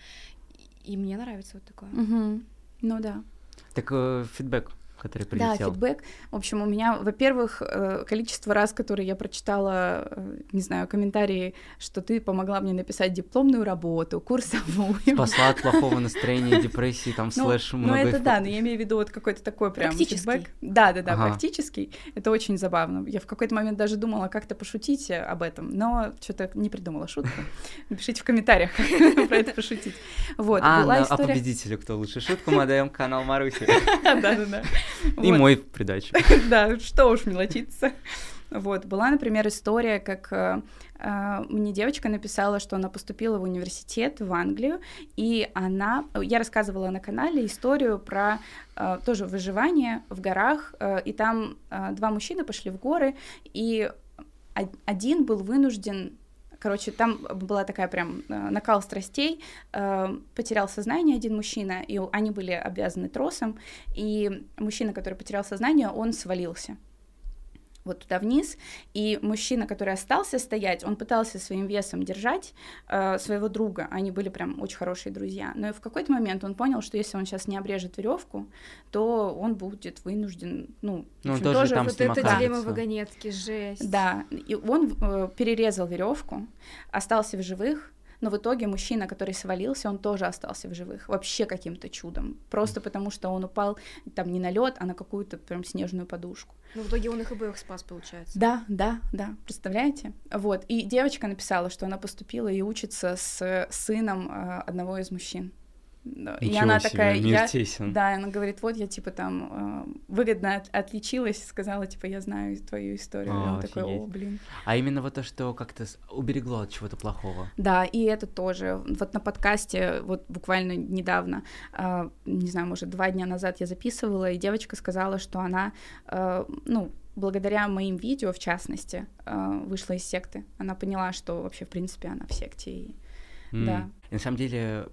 И, мне нравится вот такое. Мгм. Ну да. Так э, фидбэк, который Да, прилетел. фидбэк. В общем, у меня, во-первых, э, количество раз, которые я прочитала, э, не знаю, комментарии, что ты помогла мне написать дипломную работу, курсовую. Спасла от плохого настроения, депрессии, там, Ну, слэш, ну много... это их- да, но я имею в виду вот какой-то такой прям Практический. фидбэк. Да, да, да, Ага. практический. Это очень забавно. Я в какой-то момент даже думала как-то пошутить э, об этом, но что-то не придумала шутку. Напишите в комментариях про это пошутить. Вот, А, была а история... победителю кто лучше? Шутку мы отдаем канал Маруси. Да-да-да. И Вот. мой в придачу. Да, что уж мелочиться. Вот, была, например, история, как э, э, мне девочка написала, что она поступила в университет в Англию, и она, я рассказывала на канале историю про э, тоже выживание в горах, э, и там э, два мужчины пошли в горы, и один был вынужден Короче, там была такая прям э, накал страстей, э, потерял сознание один мужчина, и они были обвязаны тросом, и мужчина, который потерял сознание, он свалился вот туда вниз, и мужчина, который остался стоять, он пытался своим весом держать э, своего друга, они были прям очень хорошие друзья, но в какой-то момент он понял, что если он сейчас не обрежет веревку, то он будет вынужден, ну, в Ну, общем, тоже там вот это окажется. дилемма вагонетки, жесть. да, и он э, перерезал веревку, остался в живых, но в итоге мужчина, который свалился, он тоже остался в живых, вообще каким-то чудом, просто потому что он упал там не на лед, а на какую-то прям снежную подушку. Но в итоге он их обоих спас, получается. Да, да, да, представляете? Вот, и девочка написала, что она поступила и учится с сыном э, одного из мужчин. И она себе, такая, мир я, тесен. да, она говорит, вот я типа там э, выгодно от- отличилась, сказала, типа, я знаю твою историю. И А, он такой, о, офигеть. блин. А именно вот то, что как-то уберегло от чего-то плохого. Да, и это тоже. Вот на подкасте, вот буквально недавно, э, не знаю, может, два дня назад я записывала, и девочка сказала, что она, э, ну, благодаря моим видео, в частности, э, вышла из секты. Она поняла, что вообще, в принципе, она в секте. И... М. Да. И на самом деле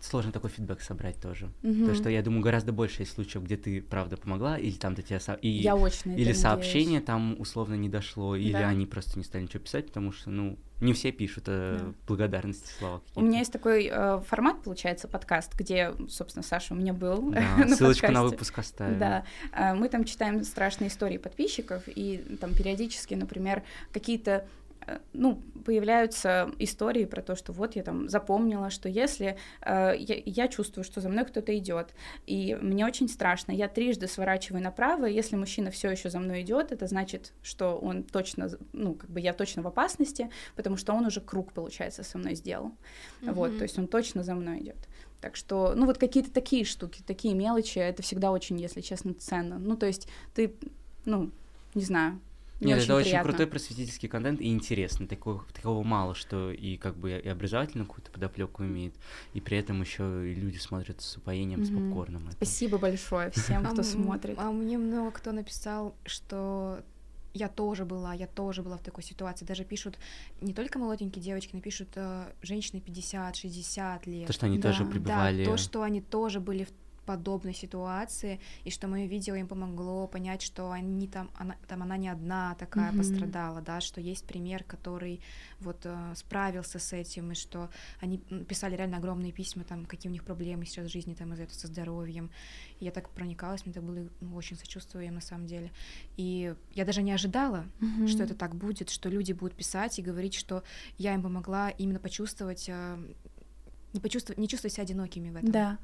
сложно такой фидбэк собрать тоже. Мгм. Потому что я думаю, гораздо больше есть случаев, где ты правда помогла, или там до тебя со- и Я на это или надеюсь. сообщение там условно не дошло, или Да. они просто не стали ничего писать, потому что, ну, не все пишут э, Да. благодарности, слова У меня есть такой э, формат, получается, подкаст, где, собственно, Саша у меня был Да, на ссылочку на подкасте. выпуск оставим. Да, а, мы там читаем страшные истории подписчиков, и там периодически, например, какие-то э, ну, появляются истории про то, что вот я там запомнила, что если э, я, я чувствую, что за мной кто-то идет, и мне очень страшно, я трижды сворачиваю направо, и если мужчина все еще за мной идет, это значит, что он точно, ну, как бы я точно в опасности, потому что он уже круг, получается, со мной сделал. Mm-hmm. Вот, то есть он точно за мной идет. Так что, ну, вот какие-то такие штуки, такие мелочи, это всегда очень, если честно, ценно. Ну, то есть ты, ну, не знаю, Нет, очень это приятно. очень крутой просветительский контент и интересный. Такого, такого мало, что и как бы и образовательную какую-то подоплеку имеет, и при этом еще и люди смотрят с упоением, mm-hmm. с попкорном. Это. Спасибо большое всем, кто смотрит. А мне много кто написал, что я тоже была, я тоже была в такой ситуации. Даже пишут не только молоденькие девочки, но пишут э, женщины 50-60 лет. То, что они да. тоже пребывали. Да, то, что они тоже были в подобной ситуации, и что мое видео им помогло понять, что они там, она, там она не одна такая mm-hmm. пострадала, да, что есть пример, который вот э, справился с этим, и что они писали реально огромные письма, там, какие у них проблемы сейчас в жизни, там, из-за этого со здоровьем. И я так проникалась, мне это было ну, очень сочувствую им на самом деле. И я даже не ожидала, mm-hmm. что это так будет, что люди будут писать и говорить, что я им помогла именно почувствовать э, не почувствовать, не чувствовать себя одинокими в этом. Да.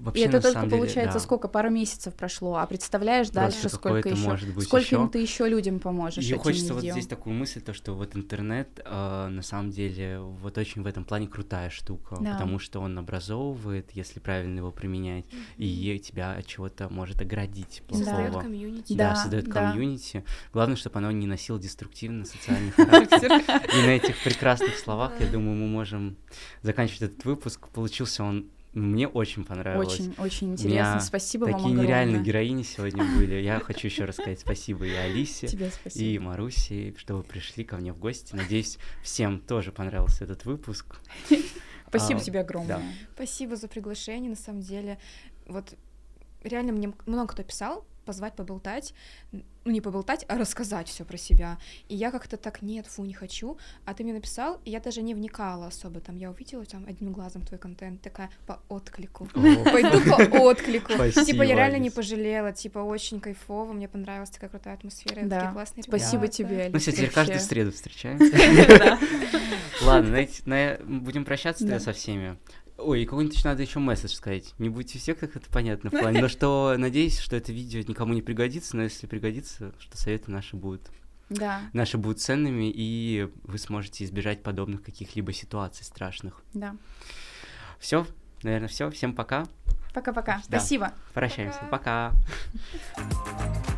Вообще, и это только деле, получается да. сколько пару месяцев прошло, а представляешь Просто дальше сколько еще, может быть скольким еще. ты еще людям поможешь. И хочется видео. вот здесь такую мысль то, что вот интернет э, на самом деле вот очень в этом плане крутая штука, да. потому что он образовывает, если правильно его применять, mm-hmm. и тебя от чего-то может оградить плохого. Создает комьюнити. Да, да создает да. комьюнити. Главное, чтобы оно не носило деструктивно социальный характер. И на этих прекрасных словах, я думаю, мы можем заканчивать этот выпуск. Получился он мне очень понравилось. Очень, очень интересно. спасибо такие вам Такие нереальные героини сегодня были. Я хочу еще раз сказать спасибо и Алисе, и Марусе, что вы пришли ко мне в гости. Надеюсь, всем тоже понравился этот выпуск. Спасибо а, тебе огромное. Да. Спасибо за приглашение, на самом деле. Вот реально мне много кто писал, позвать поболтать, ну не поболтать, а рассказать все про себя. И я как-то так, нет, фу, не хочу. А ты мне написал, и я даже не вникала особо. Там я увидела там одним глазом твой контент, такая по отклику. Пойду по отклику. Типа я реально не пожалела, типа очень кайфово, мне понравилась такая крутая атмосфера, такие классные Спасибо тебе. Ну все, теперь каждую среду встречаемся. Ладно, будем прощаться тогда со всеми. Ой, какой-нибудь надо еще месседж сказать. Не будьте все, как это понятно в плане. Но что надеюсь, что это видео никому не пригодится, но если пригодится, что советы наши будут. Да. Наши будут ценными, и вы сможете избежать подобных каких-либо ситуаций страшных. Да. Все, наверное, все. Всем пока. Пока-пока. Да. Спасибо. Прощаемся. Пока. пока.